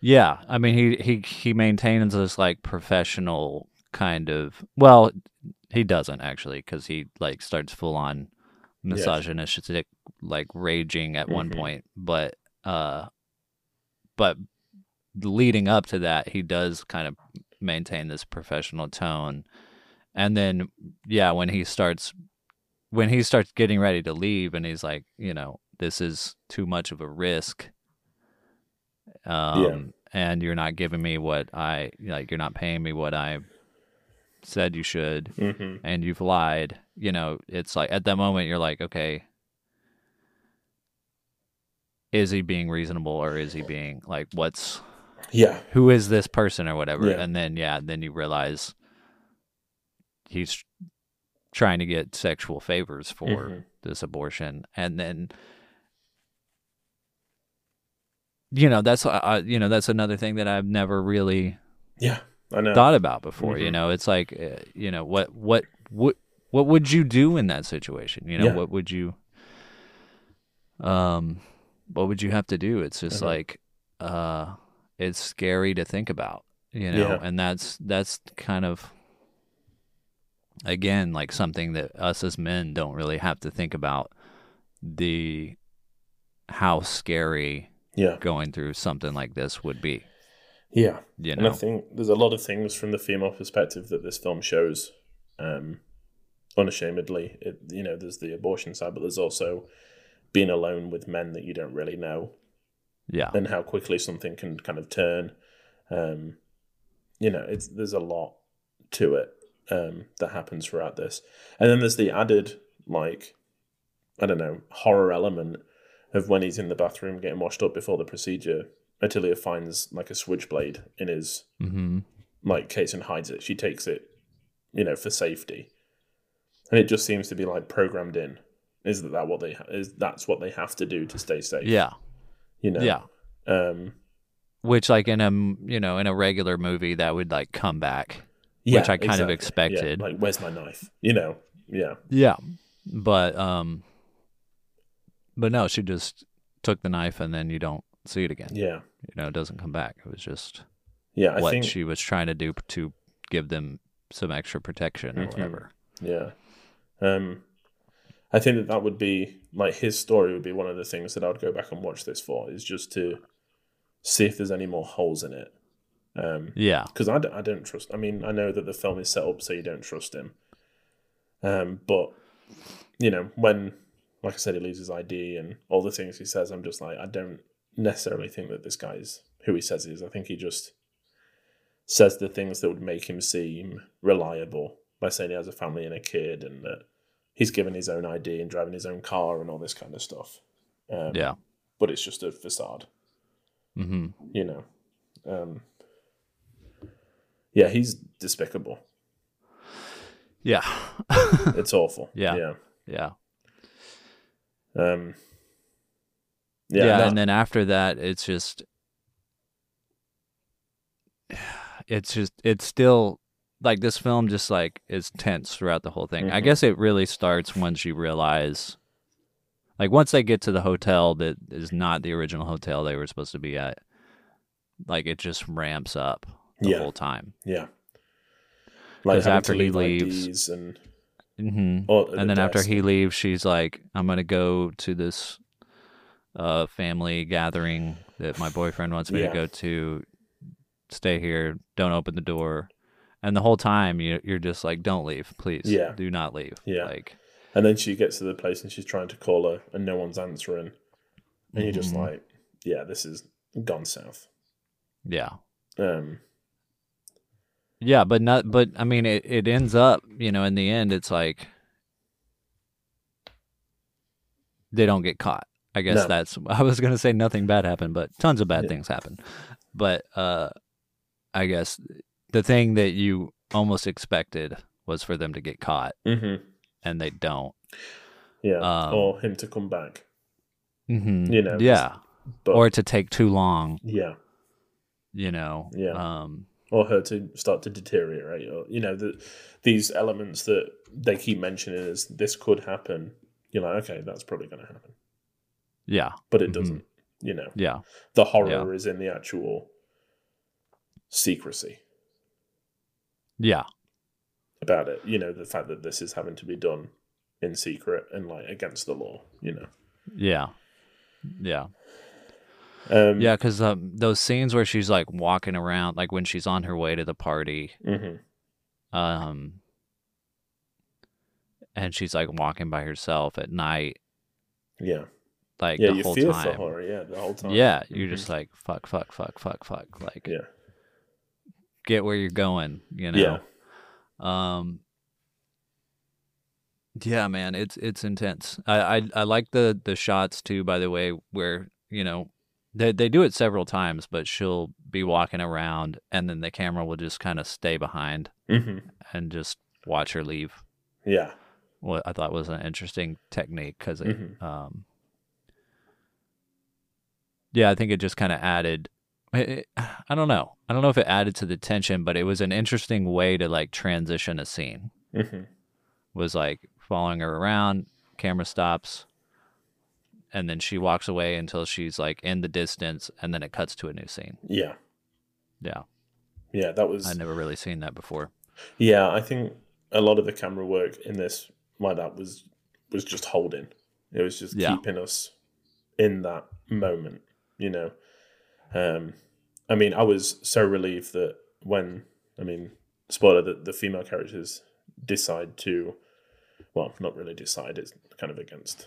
Yeah, I mean he he he maintains this like professional kind of. Well, he doesn't actually because he like starts full on misogynistic, like raging at one Mhm. point. But uh, but leading up to that, he does kind of maintain this professional tone, and then yeah, when he starts when he starts getting ready to leave, and he's like, you know, this is too much of a risk um, and you're not giving me what I like. You're not paying me what I said you should, hmm and you've lied. You know, it's like at that moment you're like, okay, is he being reasonable or is he being like, what's Yeah. who is this person or whatever? Yeah. And then yeah, then you realize he's trying to get sexual favors for Mhm. this abortion, and then you know that's uh, you know that's another thing that I've never really Yeah. I know. thought about before. You Mhm. know, it's like uh, you know what what what what would you do in that situation? You know, Yeah. what would you um what would you have to do? It's just Mhm. like uh it's scary to think about, you know, Yeah. and that's that's kind of again like something that us as men don't really have to think about the how scary Yeah. going through something like this would be, Yeah. you And I think there's a lot of things from the female perspective that this film shows, um, unashamedly. It, you know, there's the abortion side, but there's also being alone with men that you don't really know Yeah. and how quickly something can kind of turn. Um, you know, it's there's a lot to it um, that happens throughout this, and then there's the added like, I don't know, horror element of when he's in the bathroom getting washed up before the procedure. Otilia finds like a switchblade in his Mhm. like case and hides it. She takes it, you know, for safety, and it just seems to be like programmed in. Is that, that what they ha- is? That's what they have to do to stay safe. Yeah. you know. Yeah. Um, Which like in a you know, in a regular movie that would like come back. yeah, Which I kind of exactly. Yeah, expected. like, where's my knife? You know. Yeah. Yeah. But um but no, she just took the knife and then you don't see it again. Yeah. You know, it doesn't come back. It was just Yeah. I what think. she was trying to do to give them some extra protection or Mhm. whatever. Yeah. Um, I think that that would be like his story would be one of the things that I'd go back and watch this for is just to see if there's any more holes in it. Um, Yeah. because I, d- I don't trust. I mean, I know that the film is set up so you don't trust him. Um, but you know, when like I said, he leaves his ID and all the things he says, I'm just like, I don't necessarily think that this guy is who he says he is. I think he just says the things that would make him seem reliable by saying he has a family and a kid and that he's given his own ID and driving his own car and all this kind of stuff. Um, Yeah. but it's just a facade Mhm. you know. Um, yeah, he's despicable. Yeah. It's awful. Yeah. yeah, yeah. um, Yeah, yeah. that- and then after that it's just it's just it's still like this film just like is tense throughout the whole thing. I Mhm. guess it really starts once you realize like once they get to the hotel that is not the original hotel they were supposed to be at. Like it just ramps up the Yeah. whole time. yeah, like after he leaves- and hmm or and then after he leaves, she's like, "I'm gonna go to this uh, family gathering that my boyfriend wants me Yeah. to go to. stay here. Don't open the door." And the whole time you you're just like, "Don't leave, please. Yeah. do not leave." Yeah. like And then she gets to the place and she's trying to call her, and no one's answering. And you're just Mhm. like, yeah, this is gone south. yeah, Um, yeah, but not. But I mean, it it ends up, you know, in the end, it's like they don't get caught. I guess No. that's. I was gonna say nothing bad happened, but tons of bad Yeah. things happen. But uh, I guess the thing that you almost expected was for them to get caught, mhm. and they don't. yeah, Um, or him to come back. Mm-hmm. You know, yeah, But or to take too long. yeah, You know, Yeah. Um, or her to start to deteriorate, or you know, the, these elements that they keep mentioning is this could happen. You're like, okay, that's probably going to happen, yeah, but it Mhm. doesn't. You know, yeah, the horror is in the actual secrecy yeah, about it. You know, the fact that this is having to be done in secret and like against the law. You know, yeah, yeah. um, Yeah, because um, those scenes where she's like walking around, like when she's on her way to the party, hmm um, and she's like walking by herself at night, yeah, like yeah. the You whole feel time. her, yeah, the whole time. Yeah, you're Mhm. just like fuck, fuck, fuck, fuck, fuck. Like, yeah, get where you're going. You know. yeah, Um. Yeah, man, it's it's intense. I I, I like the the shots too. By the way, where you know they they do it several times, but she'll be walking around, and then the camera will just kind of stay behind hmm and just watch her leave. yeah, What I thought was an interesting technique because it, Mhm. um, yeah, I think it just kind of added. It, I don't know. I don't know if it added to the tension, but it was an interesting way to like transition a scene. hmm was like following her around, camera stops, and then she walks away until she's like in the distance, and then it cuts to a new scene. yeah, Yeah, yeah. That was I'd never really seen that before. Yeah, I think a lot of the camera work in this like that was was just holding. It was just Yeah. keeping us in that moment, you know. Um I mean, I was so relieved that when I mean, spoiler that the female characters decide to well, not really decide, it's kind of against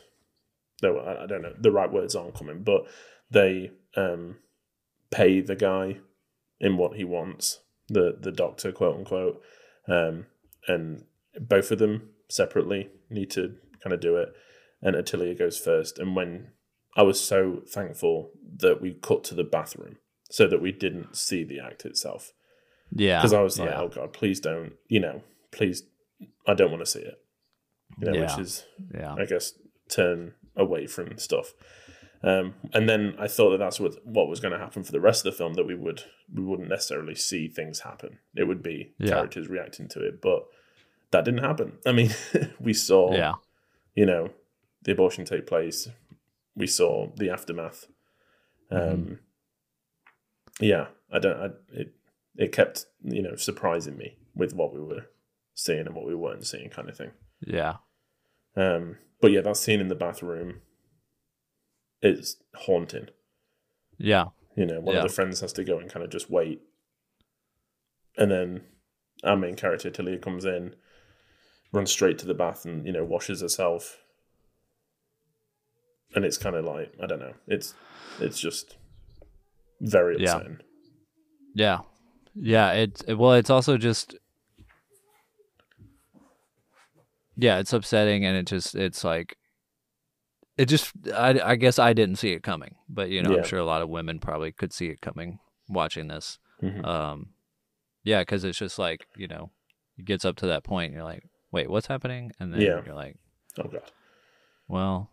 no, I, I don't know, the right words aren't coming, but they um pay the guy in what he wants, the the doctor, quote unquote, um, and both of them separately need to kind of do it. And Otilia goes first. And when I was so thankful that we cut to the bathroom so that we didn't see the act itself, Yeah, because I was like, yeah, oh god, please don't, you know, please, I don't want to see it. You know, Yeah. which is yeah, I guess, turn away from stuff. Um, and then I thought that that's what what was going to happen for the rest of the film. That we would we wouldn't necessarily see things happen. It would be Yeah. characters reacting to it, but that didn't happen. I mean, we saw, yeah, you know, the abortion take place. We saw the aftermath. Um, Mhm. Yeah, I don't. I, it it kept you know surprising me with what we were seeing and what we weren't seeing, kind of thing. yeah, Um, but yeah, that scene in the bathroom is haunting. yeah, You know, one Yeah. of the friends has to go and kind of just wait. And then our main character, Talia, comes in, runs straight to the bath and, you know, washes herself. And it's kind of like, I don't know, it's it's just very Yeah. upsetting. yeah, yeah. It's it, well, it's also just yeah, it's upsetting, and it just it's like it just I I guess I didn't see it coming, but you know Yeah. I'm sure a lot of women probably could see it coming watching this. Mhm. Um, yeah, because it's just like you know, it gets up to that point, and you're like, wait, what's happening? And then Yeah. you're like, Oh, God. well.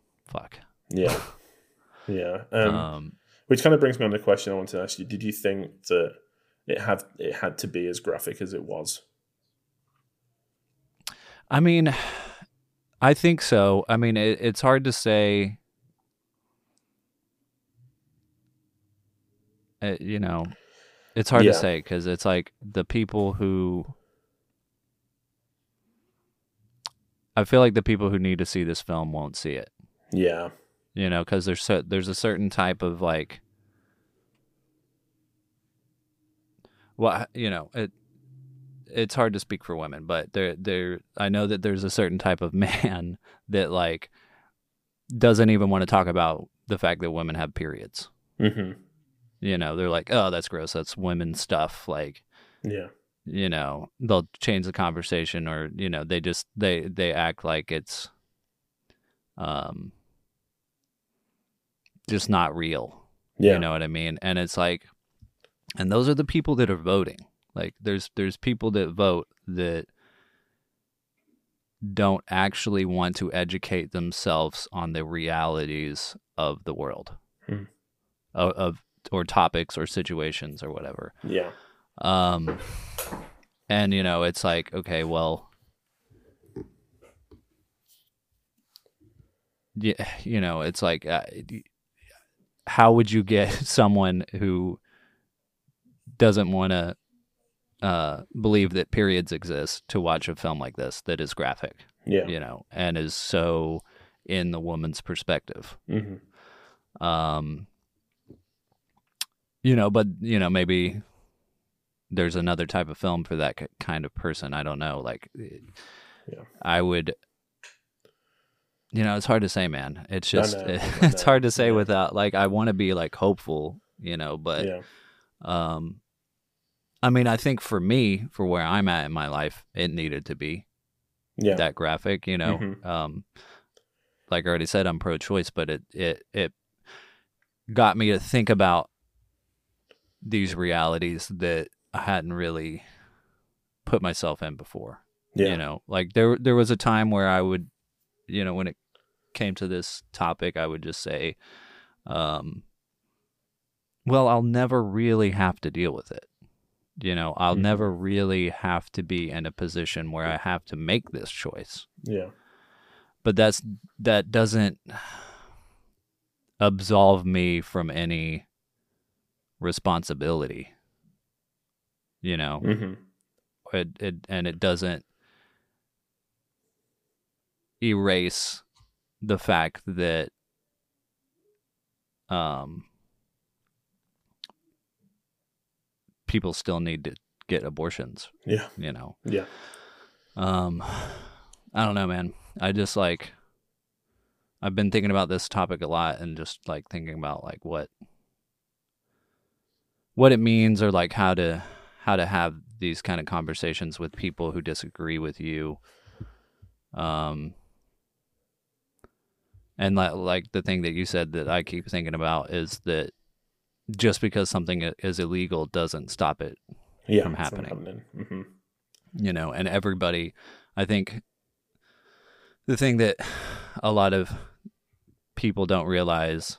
Yeah. yeah. Um, Um, Which kind of brings me on the question I wanted to ask you: Did you think that it had it had to be as graphic as it was? I mean, I think so. I mean, it, it's hard to say. Uh, you know, it's hard Yeah. to say because it's like the people who. I feel like the people who need to see this film won't see it. Yeah, you know because there's so, there's a certain type of like well, you know, it it's hard to speak for women, but there there I know that there's a certain type of man that like doesn't even want to talk about the fact that women have periods. hmm You know, they're like, "Oh, that's gross. That's women stuff." Like, Yeah. you know, they'll change the conversation or, you know, they just they they act like it's um just not real. Yeah. You know what I mean? And it's like and those are the people that are voting. Like there's there's people that vote that don't actually want to educate themselves on the realities of the world. Hmm. Of, of or topics or situations or whatever. Yeah. Um and you know, it's like okay, well yeah, you know, it's like uh, how would you get someone who doesn't want to uh, believe that periods exist to watch a film like this that is graphic, Yeah. you know, and is so in the woman's perspective. hmm Um, you know, but you know, maybe there's another type of film for that ki- kind of person. I don't know. Like, Yeah. I would. You know, it's hard to say, man. It's I just know, I it's hard to say yeah. without like I want to be like hopeful, you know, but yeah. um I mean, I think for me, for where I'm at in my life, it needed to be Yeah. that graphic, you know. Mhm. Um like I already said I'm pro choice, but it it it got me to think about these realities that I hadn't really put myself in before. yeah. You know, like there there was a time where I would, you know, when it came to this topic, I would just say, um, well, I'll never really have to deal with it. You know, I'll Mhm. never really have to be in a position where I have to make this choice. Yeah. But that's that doesn't absolve me from any responsibility. You know, hmm it, it and it doesn't erase the fact that um people still need to get abortions Yeah. you know Yeah. um i don't know man i just like i've been thinking about this topic a lot and just like thinking about like what what it means or like how to how to have these kind of conversations with people who disagree with you um and like like the thing that you said that I keep thinking about is that just because something is illegal doesn't stop it Yeah. From not happening. hmm you know and everybody i think the thing that a lot of people don't realize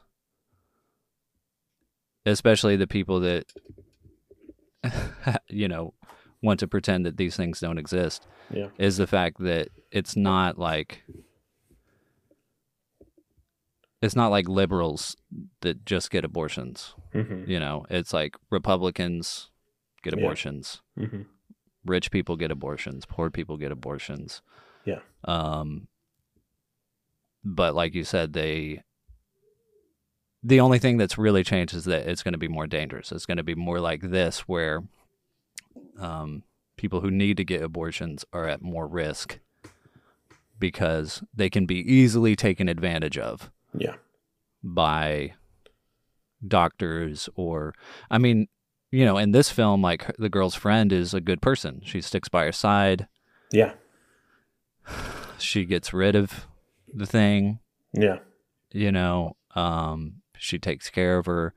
especially the people that you know want to pretend that these things don't exist Yeah. is the fact that it's not like it's not like liberals that just get abortions hmm you know it's like republicans get Yeah. abortions hmm rich people get abortions, poor people get abortions. Yeah. Um but like you said they the only thing that's really changed is that it's going to be more dangerous. It's going to be more like this where um people who need to get abortions are at more risk because they can be easily taken advantage of Yeah. by doctors or I mean, you know, in this film like her- the girl's friend is a good person. She sticks by her side. Yeah. She gets rid of the thing, Yeah. you know, um she takes care of her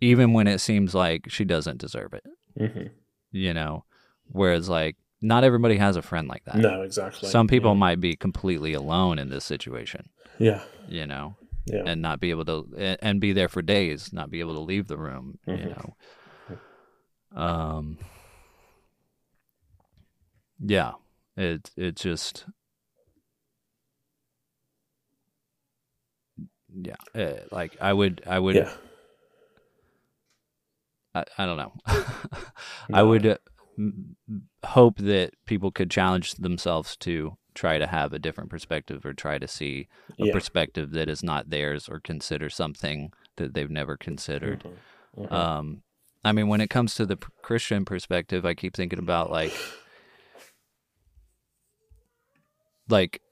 even when it seems like she doesn't deserve it, hmm you know. Whereas like not everybody has a friend like that. No, exactly. Some people yeah. might be completely alone in this situation, Yeah. you know. Yeah. and not be able to and be there for days, not be able to leave the room, you Mhm. know. Um yeah, it it just yeah, uh, like I would I would yeah. I, I don't know. I would uh, hope that people could challenge themselves to try to have a different perspective or try to see a Yeah. perspective that is not theirs or consider something that they've never considered. Mhm. Mhm. Um, I mean, when it comes to the Christian perspective, I keep thinking about like, like,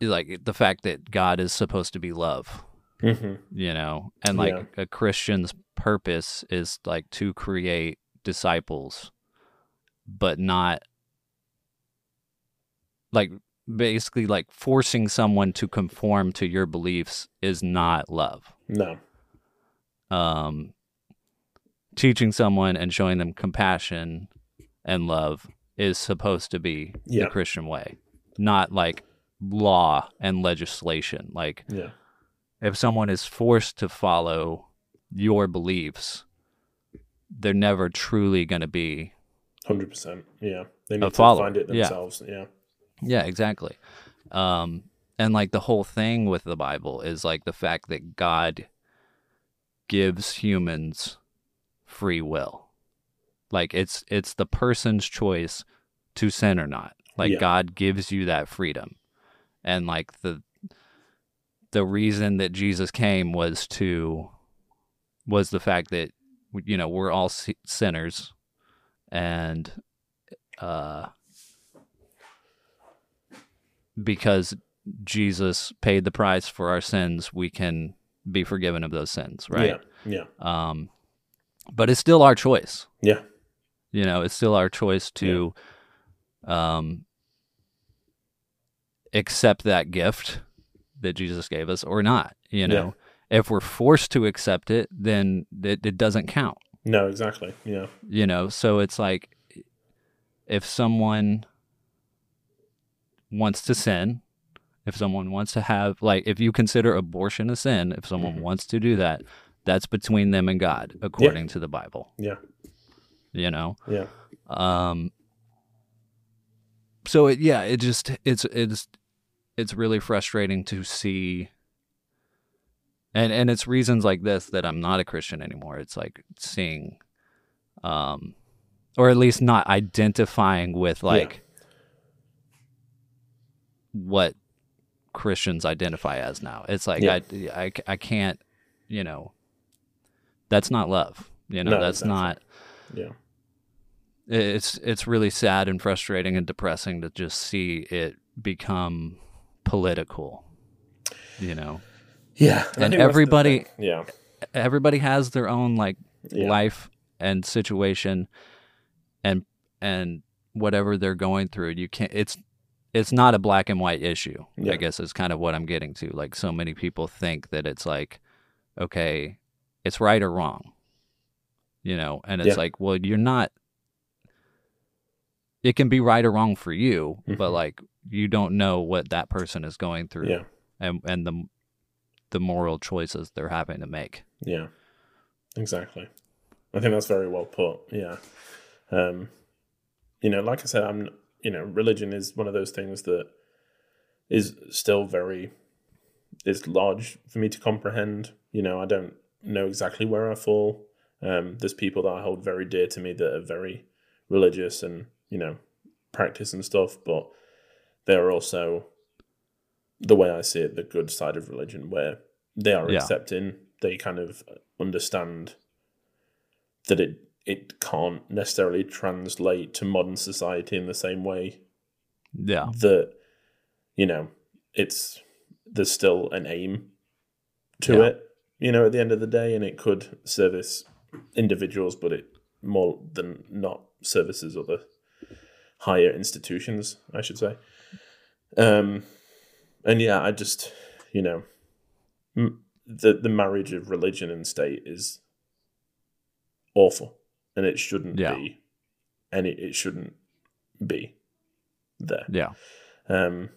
like the fact that God is supposed to be love, hmm you know, and like Yeah. a Christian's purpose is like to create disciples, but not like basically like forcing someone to conform to your beliefs is not love No. um, teaching someone and showing them compassion and love is supposed to be Yeah. the Christian way, not like law and legislation. Like Yeah. if someone is forced to follow your beliefs, they're never truly going to be. Hundred percent. Yeah. They need to find it yeah. themselves. Yeah. Yeah, exactly. Um, and like the whole thing with the Bible is like the fact that God gives humans free will. Like it's it's the person's choice to sin or not. Like Yeah. God gives you that freedom. And like the the reason that Jesus came was to was the fact that you know, we're all sinners and uh because Jesus paid the price for our sins, we can be forgiven of those sins, right? Yeah. Yeah. Um, but it's still our choice. Yeah. You know, it's still our choice to um, accept that gift that Jesus gave us or not. You know, if we're forced to accept it, then it, it doesn't count. No, exactly. Yeah. You know, so it's like if someone wants to sin, if someone wants to have, like, if you consider abortion a sin, if someone Mm-hmm. wants to do that, that's between them and God, according to the Bible. Yeah. You know, Yeah. um, so it, yeah, it just it's it's it's really frustrating to see, and and it's reasons like this that I'm not a Christian anymore. It's like seeing, um, or at least not identifying with like what Christians identify as now. It's like Yeah. I, I I can't, you know, that's not love. You know, No, that's exactly. not Yeah. it's it's really sad and frustrating and depressing to just see it become political you know Yeah. And everybody- Yeah. everybody has their own like Yeah. life and situation and and whatever they're going through you can't it's it's not a black and white issue Yeah. i guess is kind of what i'm getting to like so many people think that it's like okay it's right or wrong you know and it's Yeah. like well you're not it can be right or wrong for you but Mhm. like you don't know what that person is going through Yeah. and and the the moral choices they're having to make Yeah, exactly. I think that's very well put. Yeah, um, you know, like I said, I'm. You know, religion is one of those things that is still very is large for me to comprehend. You know, I don't know exactly where I fall. Um, there's people that I hold very dear to me that are very religious and you know practice and stuff, but they're also the way I see it, the good side of religion, where they are Yeah. accepting, they kind of understand that it it can't necessarily translate to modern society in the same way yeah that you know it's there's still an aim to Yeah. it you know at the end of the day and it could service individuals but it more than not services other higher institutions i should say um and yeah i just you know m- the the marriage of religion and state is awful and it shouldn't Yeah. be and it, it shouldn't be there yeah um,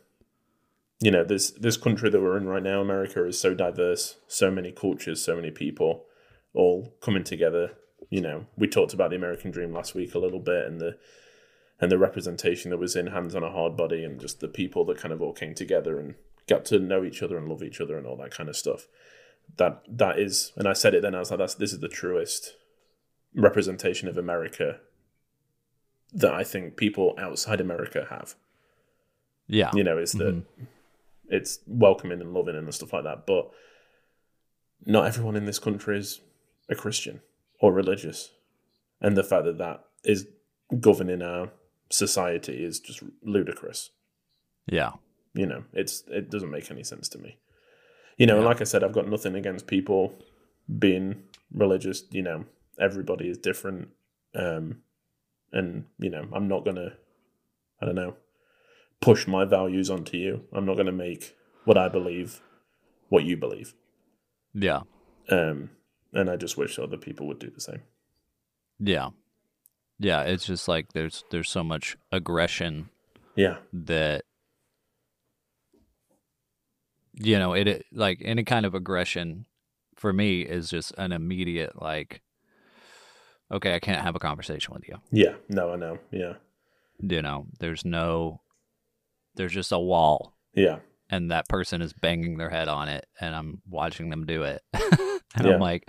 you know, this this country that we're in right now, America, is so diverse, so many cultures, so many people, all coming together. You know, we talked about the American dream last week a little bit, and the and the representation that was in Hands on a Hardbody, and just the people that kind of all came together and got to know each other and love each other and all that kind of stuff. That that is, and I said it then. I was like, "That's this is the truest representation of America that I think people outside America have." yeah you know it's that Mhm. it's welcoming and loving and stuff like that but not everyone in this country is a Christian or religious, and the fact that that is governing our society is just ludicrous. Yeah. You know, it's it doesn't make any sense to me. You know, Yeah. like I said, I've got nothing against people being religious. You know, everybody is different, um, and you know, I'm not gonna, I don't know, push my values onto you. I'm not gonna make what I believe what you believe. Yeah. Um, and I just wish other people would do the same. Yeah. Yeah, it's just like there's there's so much aggression Yeah, that you know, it, it like any kind of aggression for me is just an immediate like okay, I can't have a conversation with you. yeah. No, I know. Yeah, You know, there's no there's just a wall yeah, and that person is banging their head on it and I'm watching them do it. and Yeah. I'm like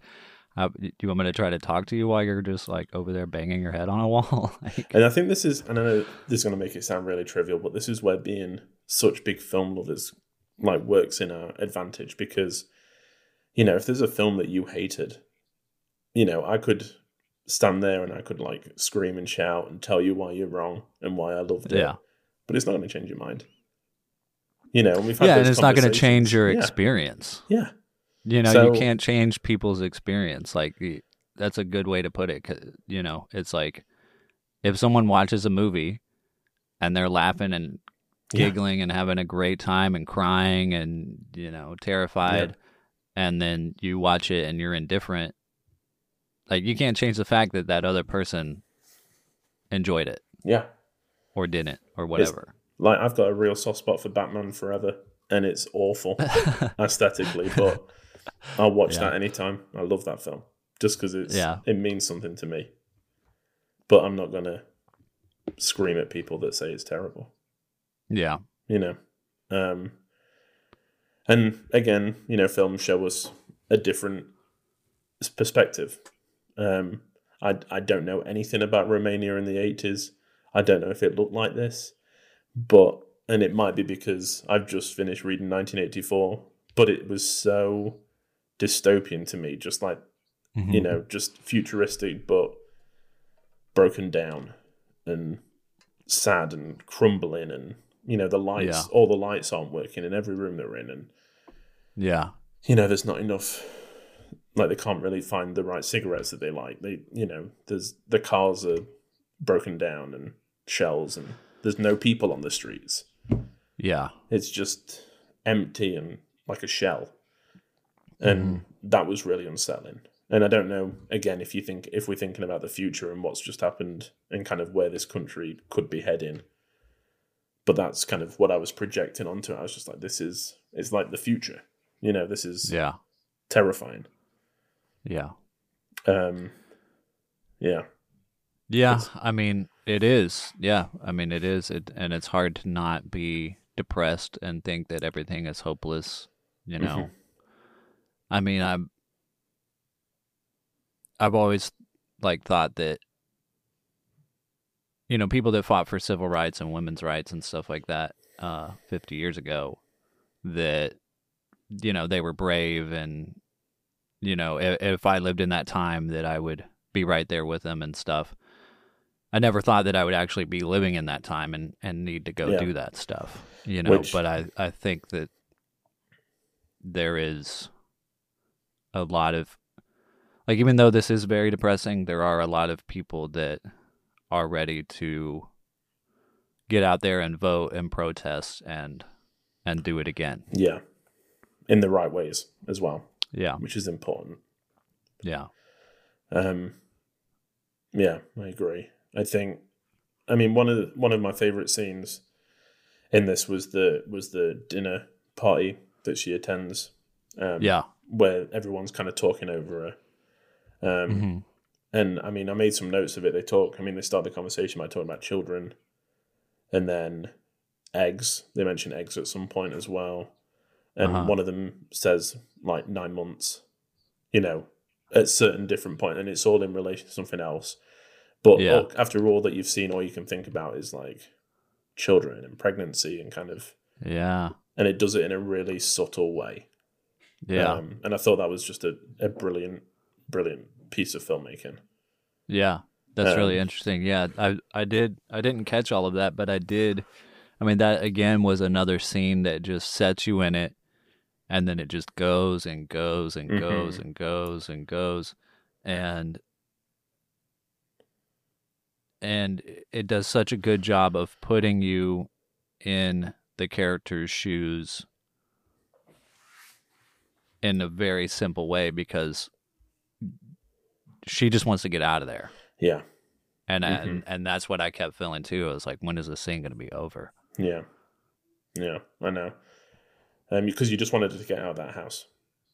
uh, do you want me to try to talk to you while you're just like over there banging your head on a wall? like, And I think this is, and I know this is going to make it sound really trivial, but this is where being such big film lovers like works in our advantage because, you know, if there's a film that you hated, you know, I could stand there and I could like scream and shout and tell you why you're wrong and why I loved it. Yeah. But it's not going to change your mind. You know, and we've had yeah, and it's not going to change your Yeah. experience. Yeah. You know, So- you can't change people's experience. Like that's a good way to put it. you know, it's like if someone watches a movie and they're laughing and Yeah. giggling and having a great time and crying and you know terrified, and then you watch it and you're indifferent. Like you can't change the fact that that other person enjoyed it Yeah. or didn't or whatever. Like I've got a real soft spot for Batman Forever, and it's awful aesthetically, but I'll watch Yeah. that anytime. I love that film just because it's Yeah. it means something to me. But I'm not gonna scream at people that say it's terrible. yeah, You know, um, and again, you know, films show us a different perspective. Um, I I don't know anything about Romania in the eighties. I don't know if it looked like this, but and it might be because I've just finished reading 1984, but it was so dystopian to me, just like you Mhm. know, just futuristic but broken down and sad and crumbling and you know the lights Yeah. all the lights aren't working in every room they're in and yeah, you know there's not enough like they can't really find the right cigarettes that they like. They you know there's the cars are broken down and shells and there's no people on the streets. Yeah, it's just empty and like a shell and that was really unsettling and i don't know again if you think if we're thinking about the future and what's just happened and kind of where this country could be heading but that's kind of what i was projecting onto i was just like this is it's like the future you know this is yeah, terrifying yeah. um yeah Yeah, It's- I mean, it is. Yeah, I mean, it is. It and it's hard to not be depressed and think that everything is hopeless. You know, Mhm. I mean, I'm. I've always like thought that. You know, people that fought for civil rights and women's rights and stuff like that, uh, fifty years ago, that, you know, they were brave and, you know, if, if I lived in that time, that I would be right there with them and stuff. I never thought that I would actually be living in that time and, and need to go Yeah. do that stuff, you know. Which- but I, I think that there is a lot of, like, even though this is very depressing, there are a lot of people that are ready to get out there and vote and protest and and do it again. yeah in the right ways as well Yeah, which is important yeah, Um, yeah, I agree. I think, I mean, one of the, one of my favorite scenes in this was the was the dinner party that she attends. Um, yeah, where everyone's kind of talking over her. Um, Mhm. and I mean, I made some notes of it. They talk. I mean, they start the conversation by talking about children, and then eggs. They mention eggs at some point as well, and Uh-huh. one of them says like nine months. You know, at certain different point, and it's all in relation to something else. But Yeah. look, after all that you've seen, all you can think about is like children and pregnancy and kind of, yeah, and it does it in a really subtle way. Yeah, Um, and I thought that was just a, a brilliant brilliant piece of filmmaking. Yeah, that's really Um, interesting. Yeah, I I did I didn't catch all of that, but I did. I mean, that again was another scene that just sets you in it, and then it just goes and goes and goes Mhm. and goes and goes, and and it does such a good job of putting you in the character's shoes in a very simple way because she just wants to get out of there Yeah, and Mhm. and and that's what I kept feeling too. I was like, when is this scene going to be over? yeah, yeah. I know. Um, because you just wanted to get out of that house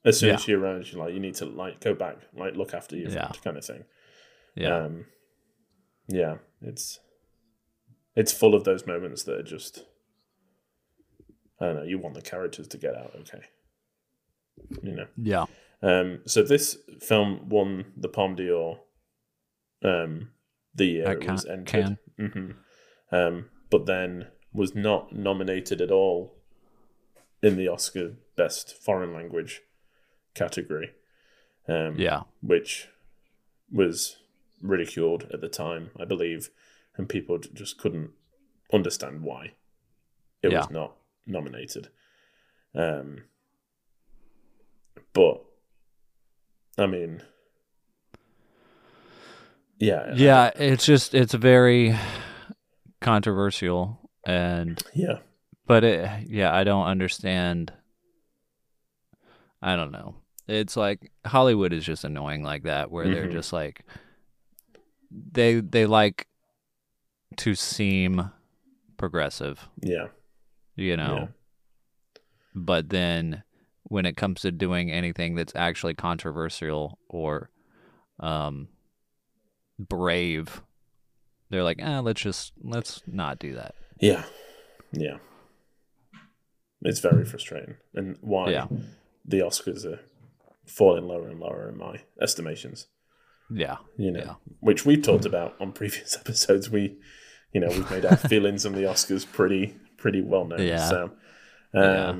as soon as she arrives. You're like, you need to like go back, like look after your Yeah. friend, kind of thing. Yeah, Um, yeah, it's it's full of those moments that are just I don't know. You want the characters to get out, okay? You know. yeah, Um, so this film won the Palme d'Or um, the year it was entered. hmm Um, but then was not nominated at all in the Oscar Best Foreign Language category. Um, yeah, which was ridiculed at the time, I believe, and people just couldn't understand why it was not nominated. Um, but I mean, yeah, yeah. It's just it's very controversial, and yeah, but it, yeah, I don't understand. I don't know. It's like Hollywood is just annoying like that, where they're Mhm. just like they they like to seem progressive, yeah, you know. yeah, but then when it comes to doing anything that's actually controversial or um brave they're like ah let's just let's not do that yeah, yeah. It's very frustrating, and why Yeah. the Oscars are falling lower and lower in my estimations. yeah you know, Yeah. which we've talked about on previous episodes. We, you know, we've made our feelings on the Oscars pretty pretty well known. Yeah. So, um, yeah.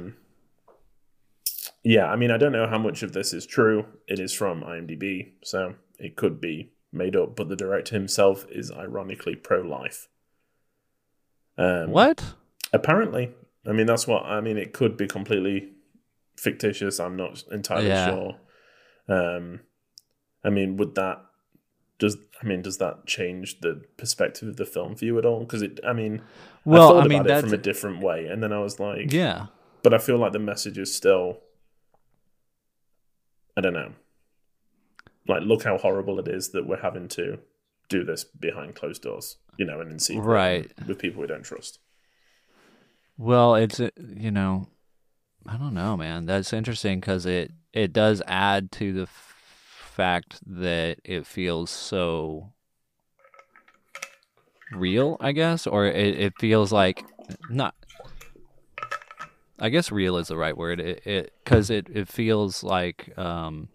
I mean, I don't know how much of this is true. It is from IMDb, so it could be made up. But the director himself is ironically pro-life. Um, what Apparently, I mean that's what I mean. It could be completely fictitious. I'm not entirely Yeah. sure. Um, I mean, would that does I mean does that change the perspective of the film for you at all? Because it, I mean, well I thought i mean about it that's from a different way, and then I was like, yeah but I feel like the message is still, I don't know, like look how horrible it is that we're having to do this behind closed doors, you know, and in secret, Right. with people we don't trust. well it's uh, you know i don't know man that's interesting because it it does add to the f- fact that it feels so real i guess or it, it feels like not i guess real is the right word. It it because it, it feels like um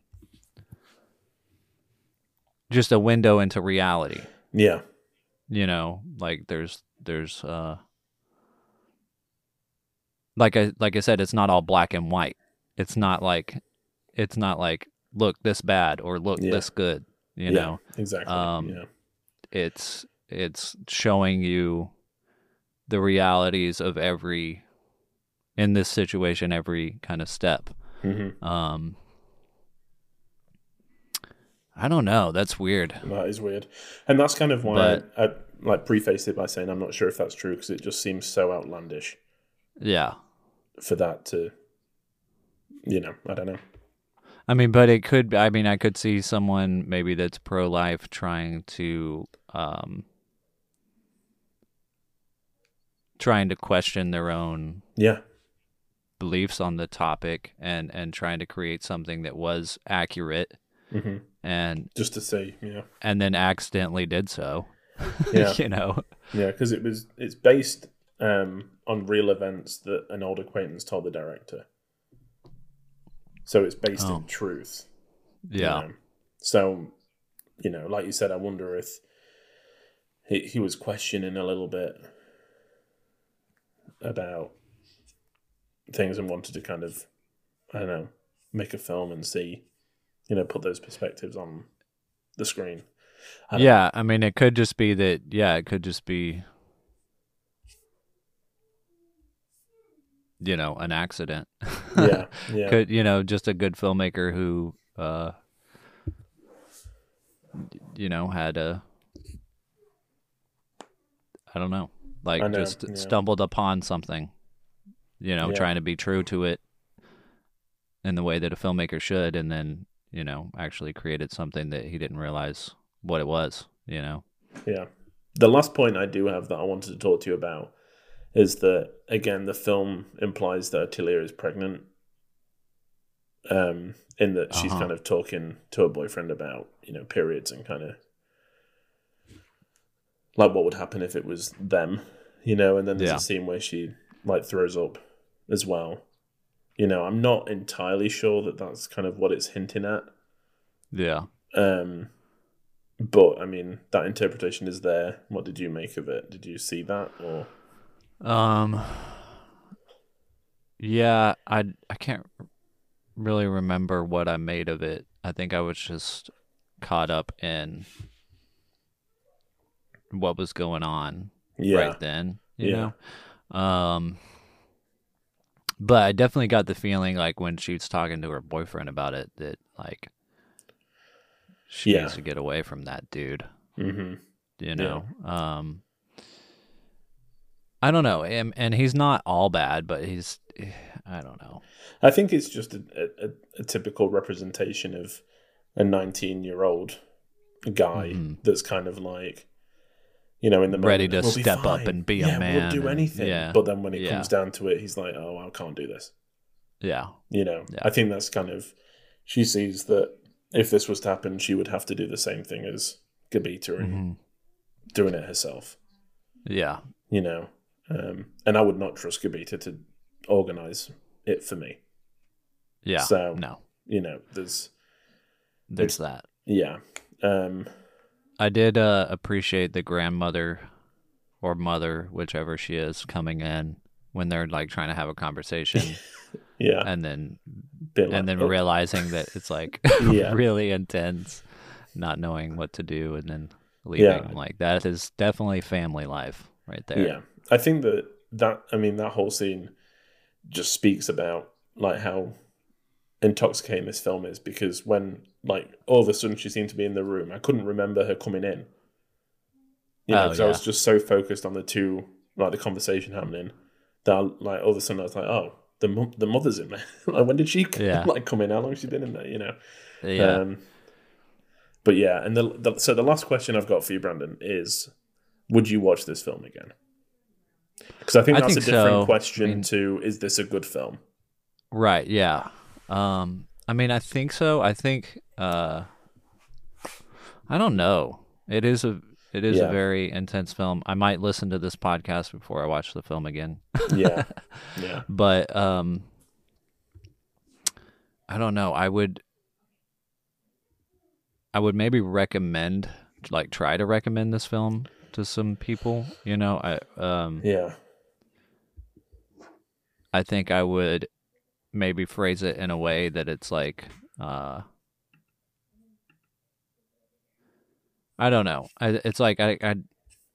just a window into reality. Yeah, you know like there's there's uh like i like i said it's not all black and white. It's not like it's not like look this bad or look Yeah. this good you yeah, know? exactly. um, yeah, it's it's showing you the realities of every in this situation every kind of step. Hmm um i don't know. That's weird. That is weird, and that's kind of why But- I, I like preface it by saying I'm not sure if that's true because it just seems so outlandish. Yeah. For that to, you know, I don't know. I mean, but it could. I mean, I could see someone maybe that's pro-life trying to, um, trying to question their own Yeah, beliefs on the topic and and trying to create something that was accurate hmm and just to say, yeah, and then accidentally did so. Yeah. you know. yeah, because it was it's based um, on real events that an old acquaintance told the director, so it's based Oh. in truth. you Yeah. know. So, you know, like you said, I wonder if he he was questioning a little bit about things and wanted to kind of, I don't know, make a film and see you know, put those perspectives on the screen. I Yeah, I mean, it could just be that. Yeah, it could just be, you know, an accident. Yeah, yeah. Could you know, just a good filmmaker who, uh, you know, had a, I don't know, like know, just yeah. stumbled upon something, you know, Yeah. trying to be true to it in the way that a filmmaker should, and then you know, actually created something that he didn't realize what it was. You know. Yeah. The last point I do have that I wanted to talk to you about is that again the film implies that Otilia is pregnant. Um, in that she's Uh-huh. kind of talking to her boyfriend about you know periods and kind of like what would happen if it was them, you know. And then there's Yeah. a scene where she like throws up as well. You know, I'm not entirely sure that that's kind of what it's hinting at. Yeah. Um, but I mean, that interpretation is there. What did you make of it? Did you see that or? Um. Yeah, I I can't really remember what I made of it. I think I was just caught up in what was going on Yeah, right then. You Yeah. know. Um. But I definitely got the feeling like when she was talking to her boyfriend about it that like she Yeah. needs to get away from that dude hmm you know um i don't know and, and he's not all bad but he's i don't know I think it's just a, a, a typical representation of a 19 year old guy Mhm. that's kind of like, you know, in the Ready moment, to "We'll step up and be a yeah, man We'll do and- anything. yeah, But then when it yeah. comes down to it, he's like, oh, I can't do this. yeah You know. I think that's kind of she sees that if this was to happen, she would have to do the same thing as Gabita and Mhm. doing it herself. yeah You know, um, and I would not trust Gabita to organize it for me. yeah So- no You know, there's there's that yeah, um, i did uh appreciate the grandmother or mother whichever she is coming in when they're like trying to have a conversation. Yeah, and then bit like, and then oh, realizing that it's like Yeah. really intense not knowing what to do and then leaving. Yeah. like that is definitely family life right there. Yeah, I think that that I mean that whole scene just speaks about like how intoxicating this film is because when like all of a sudden she seemed to be in the room, I couldn't remember her coming in. You know, Oh, 'cause I was just so focused on the two like the conversation happening that I, like all of a sudden I was like, oh, the mo- the mother's in there. like when did she Yeah. like come in? How long has she been in there? You know. yeah Um, but yeah, and the, the so the last question I've got for you, Branden, is: Would you watch this film again? Because I think I that's think a different so. question I mean- to: Is this a good film? Right, yeah. Um I mean I think so. I think uh I don't know. It is a it is Yeah. a very intense film. I might listen to this podcast before I watch the film again. Yeah, yeah, But um I don't know. I would I would maybe recommend like try to recommend this film to some people, you know. I um yeah, I think I would maybe phrase it in a way that it's like uh I don't know. I, it's like I I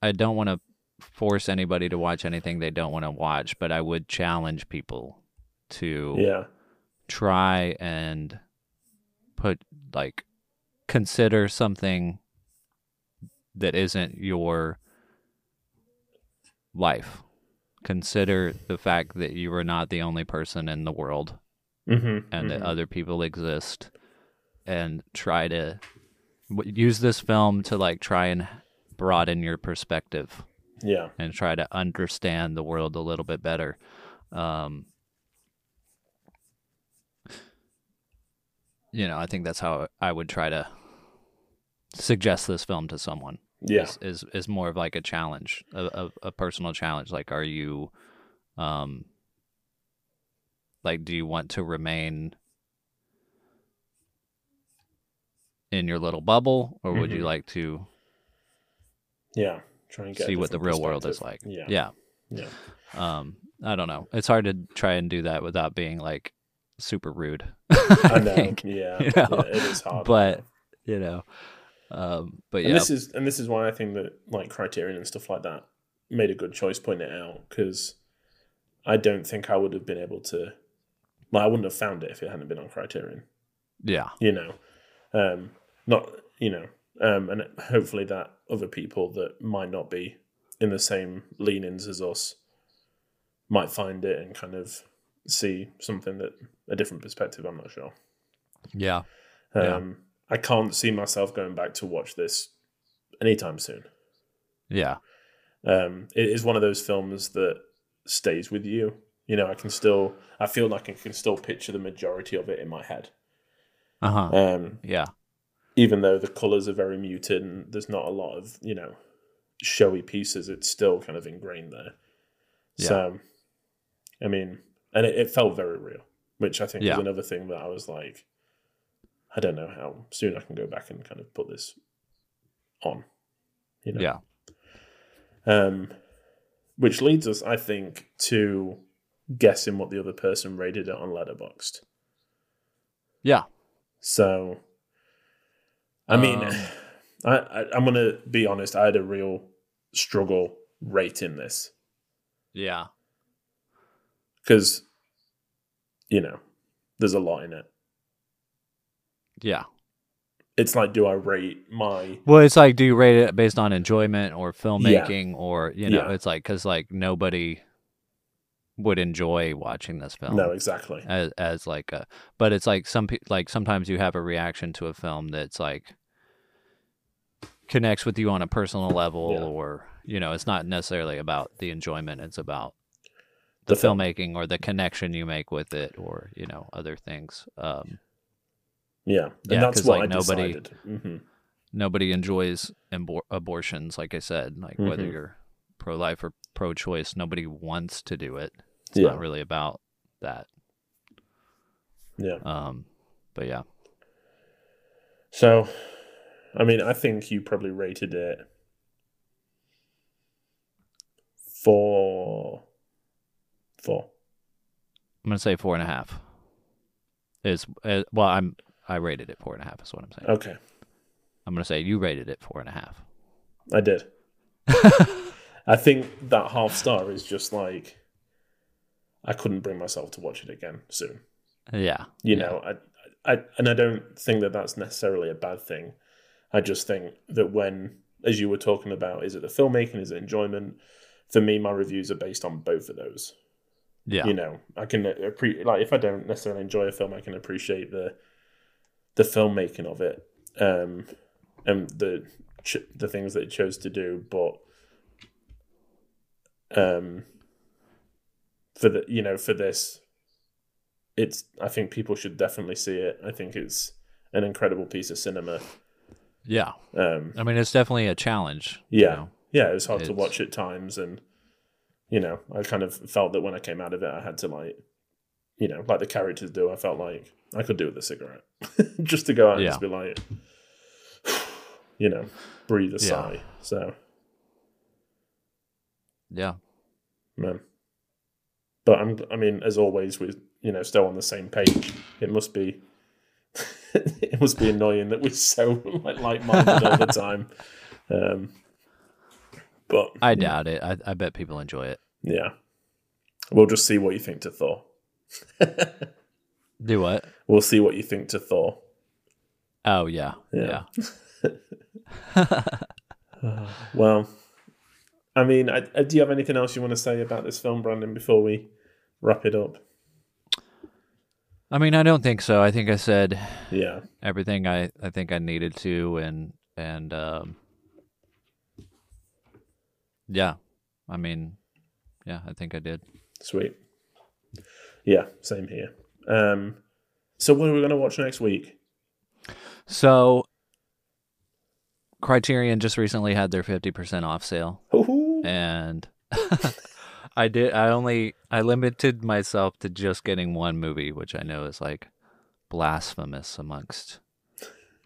I don't want to force anybody to watch anything they don't want to watch, but I would challenge people to yeah, try and put like consider something that isn't your life. Consider the fact that you are not the only person in the world mm-hmm, and that other people exist and try to w- use this film to like try and broaden your perspective yeah, and try to understand the world a little bit better. Um, you know, I think that's how I would try to suggest this film to someone. Yeah, Is is, is more of like a challenge, a, a, a personal challenge. Like, are you, um, like, do you want to remain in your little bubble, or would you Mhm. like to yeah. Try and get see what the real world is like? Yeah, yeah. yeah, um i don't know it's hard to try and do that without being like super rude. I know. think, yeah, you know, yeah, it is hard. but you know, um, but and yeah, this is and this is why I think that like Criterion and stuff like that made a good choice pointing it out because I don't think I would have been able to. Well, I wouldn't have found it if it hadn't been on Criterion. yeah, You know, um, not you know, um, and hopefully that other people that might not be in the same leanings as us might find it and kind of see something that a different perspective. I'm not sure. yeah, Um, Yeah. I can't see myself going back to watch this anytime soon. yeah, Um, it is one of those films that stays with you. You know, I can still, I feel like I can still picture the majority of it in my head. uh huh, Um, yeah, even though the colors are very muted and there's not a lot of, you know, showy pieces, it's still kind of ingrained there. Yeah. So, I mean, and it, it felt very real, which I think Yeah. is another thing that I was like, I don't know how soon I can go back and kind of put this on. You know? yeah, Um, which leads us, I think, to guessing what the other person rated it on Letterboxd. yeah. So, I mean, Um, I, I I'm gonna be honest. I had a real struggle rating this Yeah. because, you know, there's a lot in it. Yeah. It's like, do I rate my? Well, it's like, do you rate it based on enjoyment or filmmaking, or you know, Yeah. it's like because like nobody would enjoy watching this film. No, exactly. as as like a, but it's like some like sometimes you have a reaction to a film that's like connects with you on a personal level, Yeah. or you know, it's not necessarily about the enjoyment; it's about the, The film. filmmaking or the connection you make with it, or you know, other things. Um, Yeah, and Yeah, that's what like, I nobody- decided. hmm nobody enjoys abor- abortions like i said like whether Mhm. you're pro-life or pro-choice nobody wants to do it it's Yeah. not really about that Yeah. um but yeah So, I mean, I think you probably rated it four, four. i'm gonna say four and a half is uh, well i'm i rated it four and a half is what i'm saying Okay, i'm gonna say you rated it four and a half I did. I think that half star is just like I couldn't bring myself to watch it again soon. yeah You yeah. know, I, I, and I don't think that that's necessarily a bad thing. I just think that when, as you were talking about, is it the filmmaking, is it enjoyment? For me, my reviews are based on both of those. yeah you know i can appreciate like if i don't necessarily enjoy a film i can appreciate the the filmmaking of it um and the ch- the things that it chose to do but um for the you know for this it's i think people should definitely see it. I think it's an incredible piece of cinema. Yeah. Um i mean it's definitely a challenge you yeah. know? yeah it was hard to watch at times and you know i kind of felt that when i came out of it i had to like you know like the characters do i felt like i could do with a cigarette. Just to go out and Yeah. just be like you know breathe a Yeah. sigh. So yeah. man. But i'm i mean as always we're you know still on the same page. It must be it must be annoying that we're so like like-minded all the time. Um but i doubt it. I, I bet people enjoy it. Yeah. We'll just see what you think to Thor. Do what We'll see what you think to Thor. oh yeah Yeah. yeah Well, I mean, I, I, do you have anything else you want to say about this film, Branden, before we wrap it up? I mean, I don't think so. I think I said Yeah. everything I, I think I needed to, and and um, yeah, I mean, yeah, I think I did. Sweet. Yeah, same here. Um, so what are we going to watch next week? So, Criterion just recently had their fifty percent off sale, Hoo-hoo. and I did. I only I limited myself to just getting one movie, which I know is like blasphemous amongst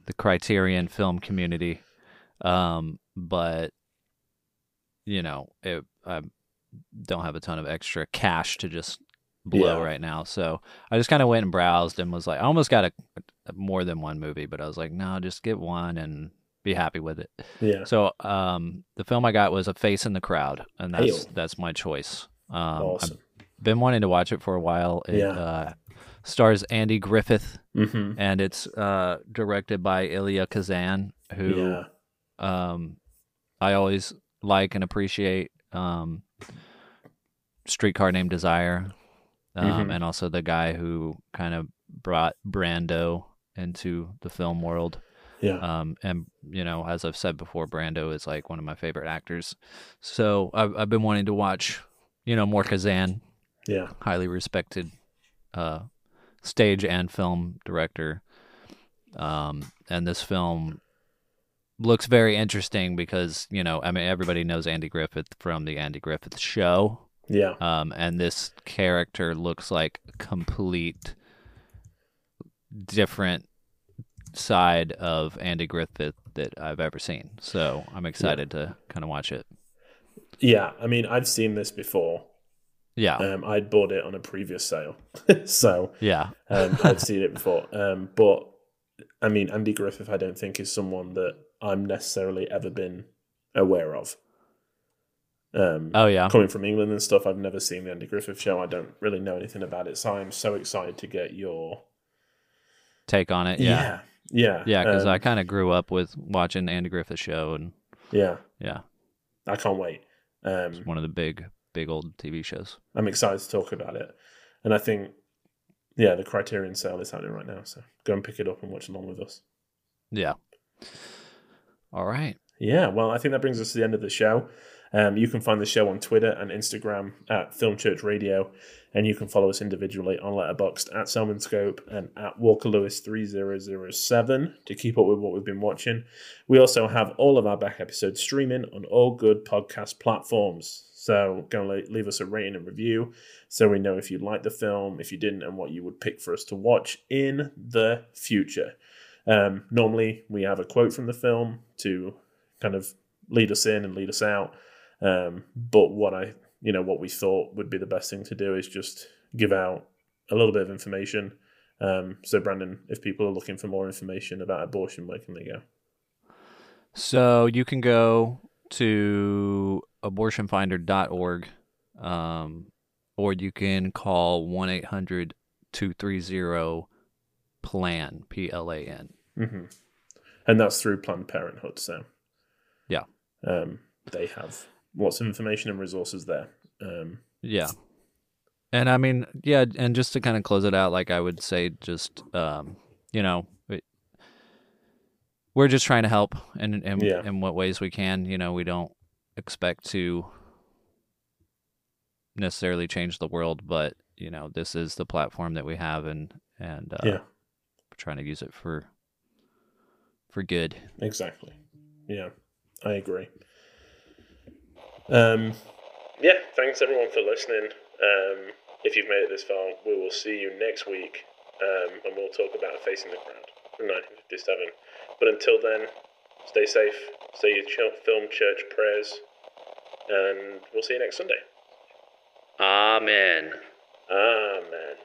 the Criterion film community. Um, but you know, it, I don't have a ton of extra cash to just blow Yeah. right now. So I just kind of went and browsed and was like, I almost got a, more than one movie, but I was like, no, just get one and be happy with it. Yeah. So um, the film I got was A Face in the Crowd, and that's Hail. that's my choice. Um, awesome. I've been wanting to watch it for a while. It Yeah. uh, stars Andy Griffith, hmm and it's uh, directed by Elia Kazan, who Yeah. um, I always like and appreciate. Um, Streetcar Named Desire, um, Mhm. and also the guy who kind of brought Brando into the film world. Yeah. Um, and you know, as I've said before, Brando is like one of my favorite actors. So I've I've been wanting to watch, you know, more Kazan, Yeah. highly respected uh, stage and film director. Um, and this film looks very interesting because you know, I mean, everybody knows Andy Griffith from the Andy Griffith Show. Yeah. Um, and this character looks like complete different side of Andy Griffith that I've ever seen. So I'm excited to kind of watch it. Yeah. I mean, I've seen this before. Yeah, Um, I'd bought it on a previous sale, so yeah, um, I'd seen it before. Um, but I mean, Andy Griffith, I don't think is someone that I'm necessarily ever been aware of. Um, oh yeah, coming from England and stuff, I've never seen the Andy Griffith show. I don't really know anything about it, so I'm so excited to get your take on it. Yeah, yeah, yeah, because um, I kind of grew up with watching Andy Griffith show, and yeah, yeah, I can't wait. Um, it's one of the big, big old TV shows. I'm excited to talk about it, and I think yeah, the Criterion sale is happening right now, so go and pick it up and watch along with us. Yeah. All right. Yeah, well, I think that brings us to the end of the show. Um, you can find the show on Twitter and Instagram at Film Church Radio, and you can follow us individually on Letterboxd at Selman Scope and at Walker Lewis 3007 to keep up with what we've been watching. We also have all of our back episodes streaming on all good podcast platforms. So go and leave us a rating and review so we know if you liked the film, if you didn't, and what you would pick for us to watch in the future. Um, normally, we have a quote from the film to kind of lead us in and lead us out. Um, but what I, you know, what we thought would be the best thing to do is just give out a little bit of information. Um, so, Branden, if people are looking for more information about abortion, where can they go? So you can go to abortionfinder.org um, or you can call 1 800 230 PLAN, P L A N. hmm And that's through Planned Parenthood. So, Yeah. um, they have lots of information and resources there. Um, Yeah. And I mean, yeah, and just to kind of close it out, like I would say, just, um, you know, it, we're just trying to help in, in, Yeah. in what ways we can. You know, we don't expect to necessarily change the world, but, you know, this is the platform that we have and, and, uh, yeah, we're trying to use it for, for good. exactly. Yeah, I agree. Um, yeah, thanks everyone for listening. Um, if you've made it this far, we will see you next week, um, and we'll talk about Face in the Crowd from 1957. But until then, stay safe, say your ch- film church prayers, and we'll see you next Sunday. Amen. Amen.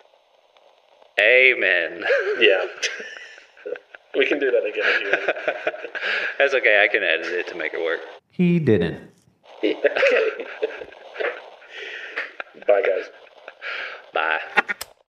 Amen. Yeah. we can do that again if you want. That's okay. I can edit it to make it work. He didn't. Bye, guys. Bye.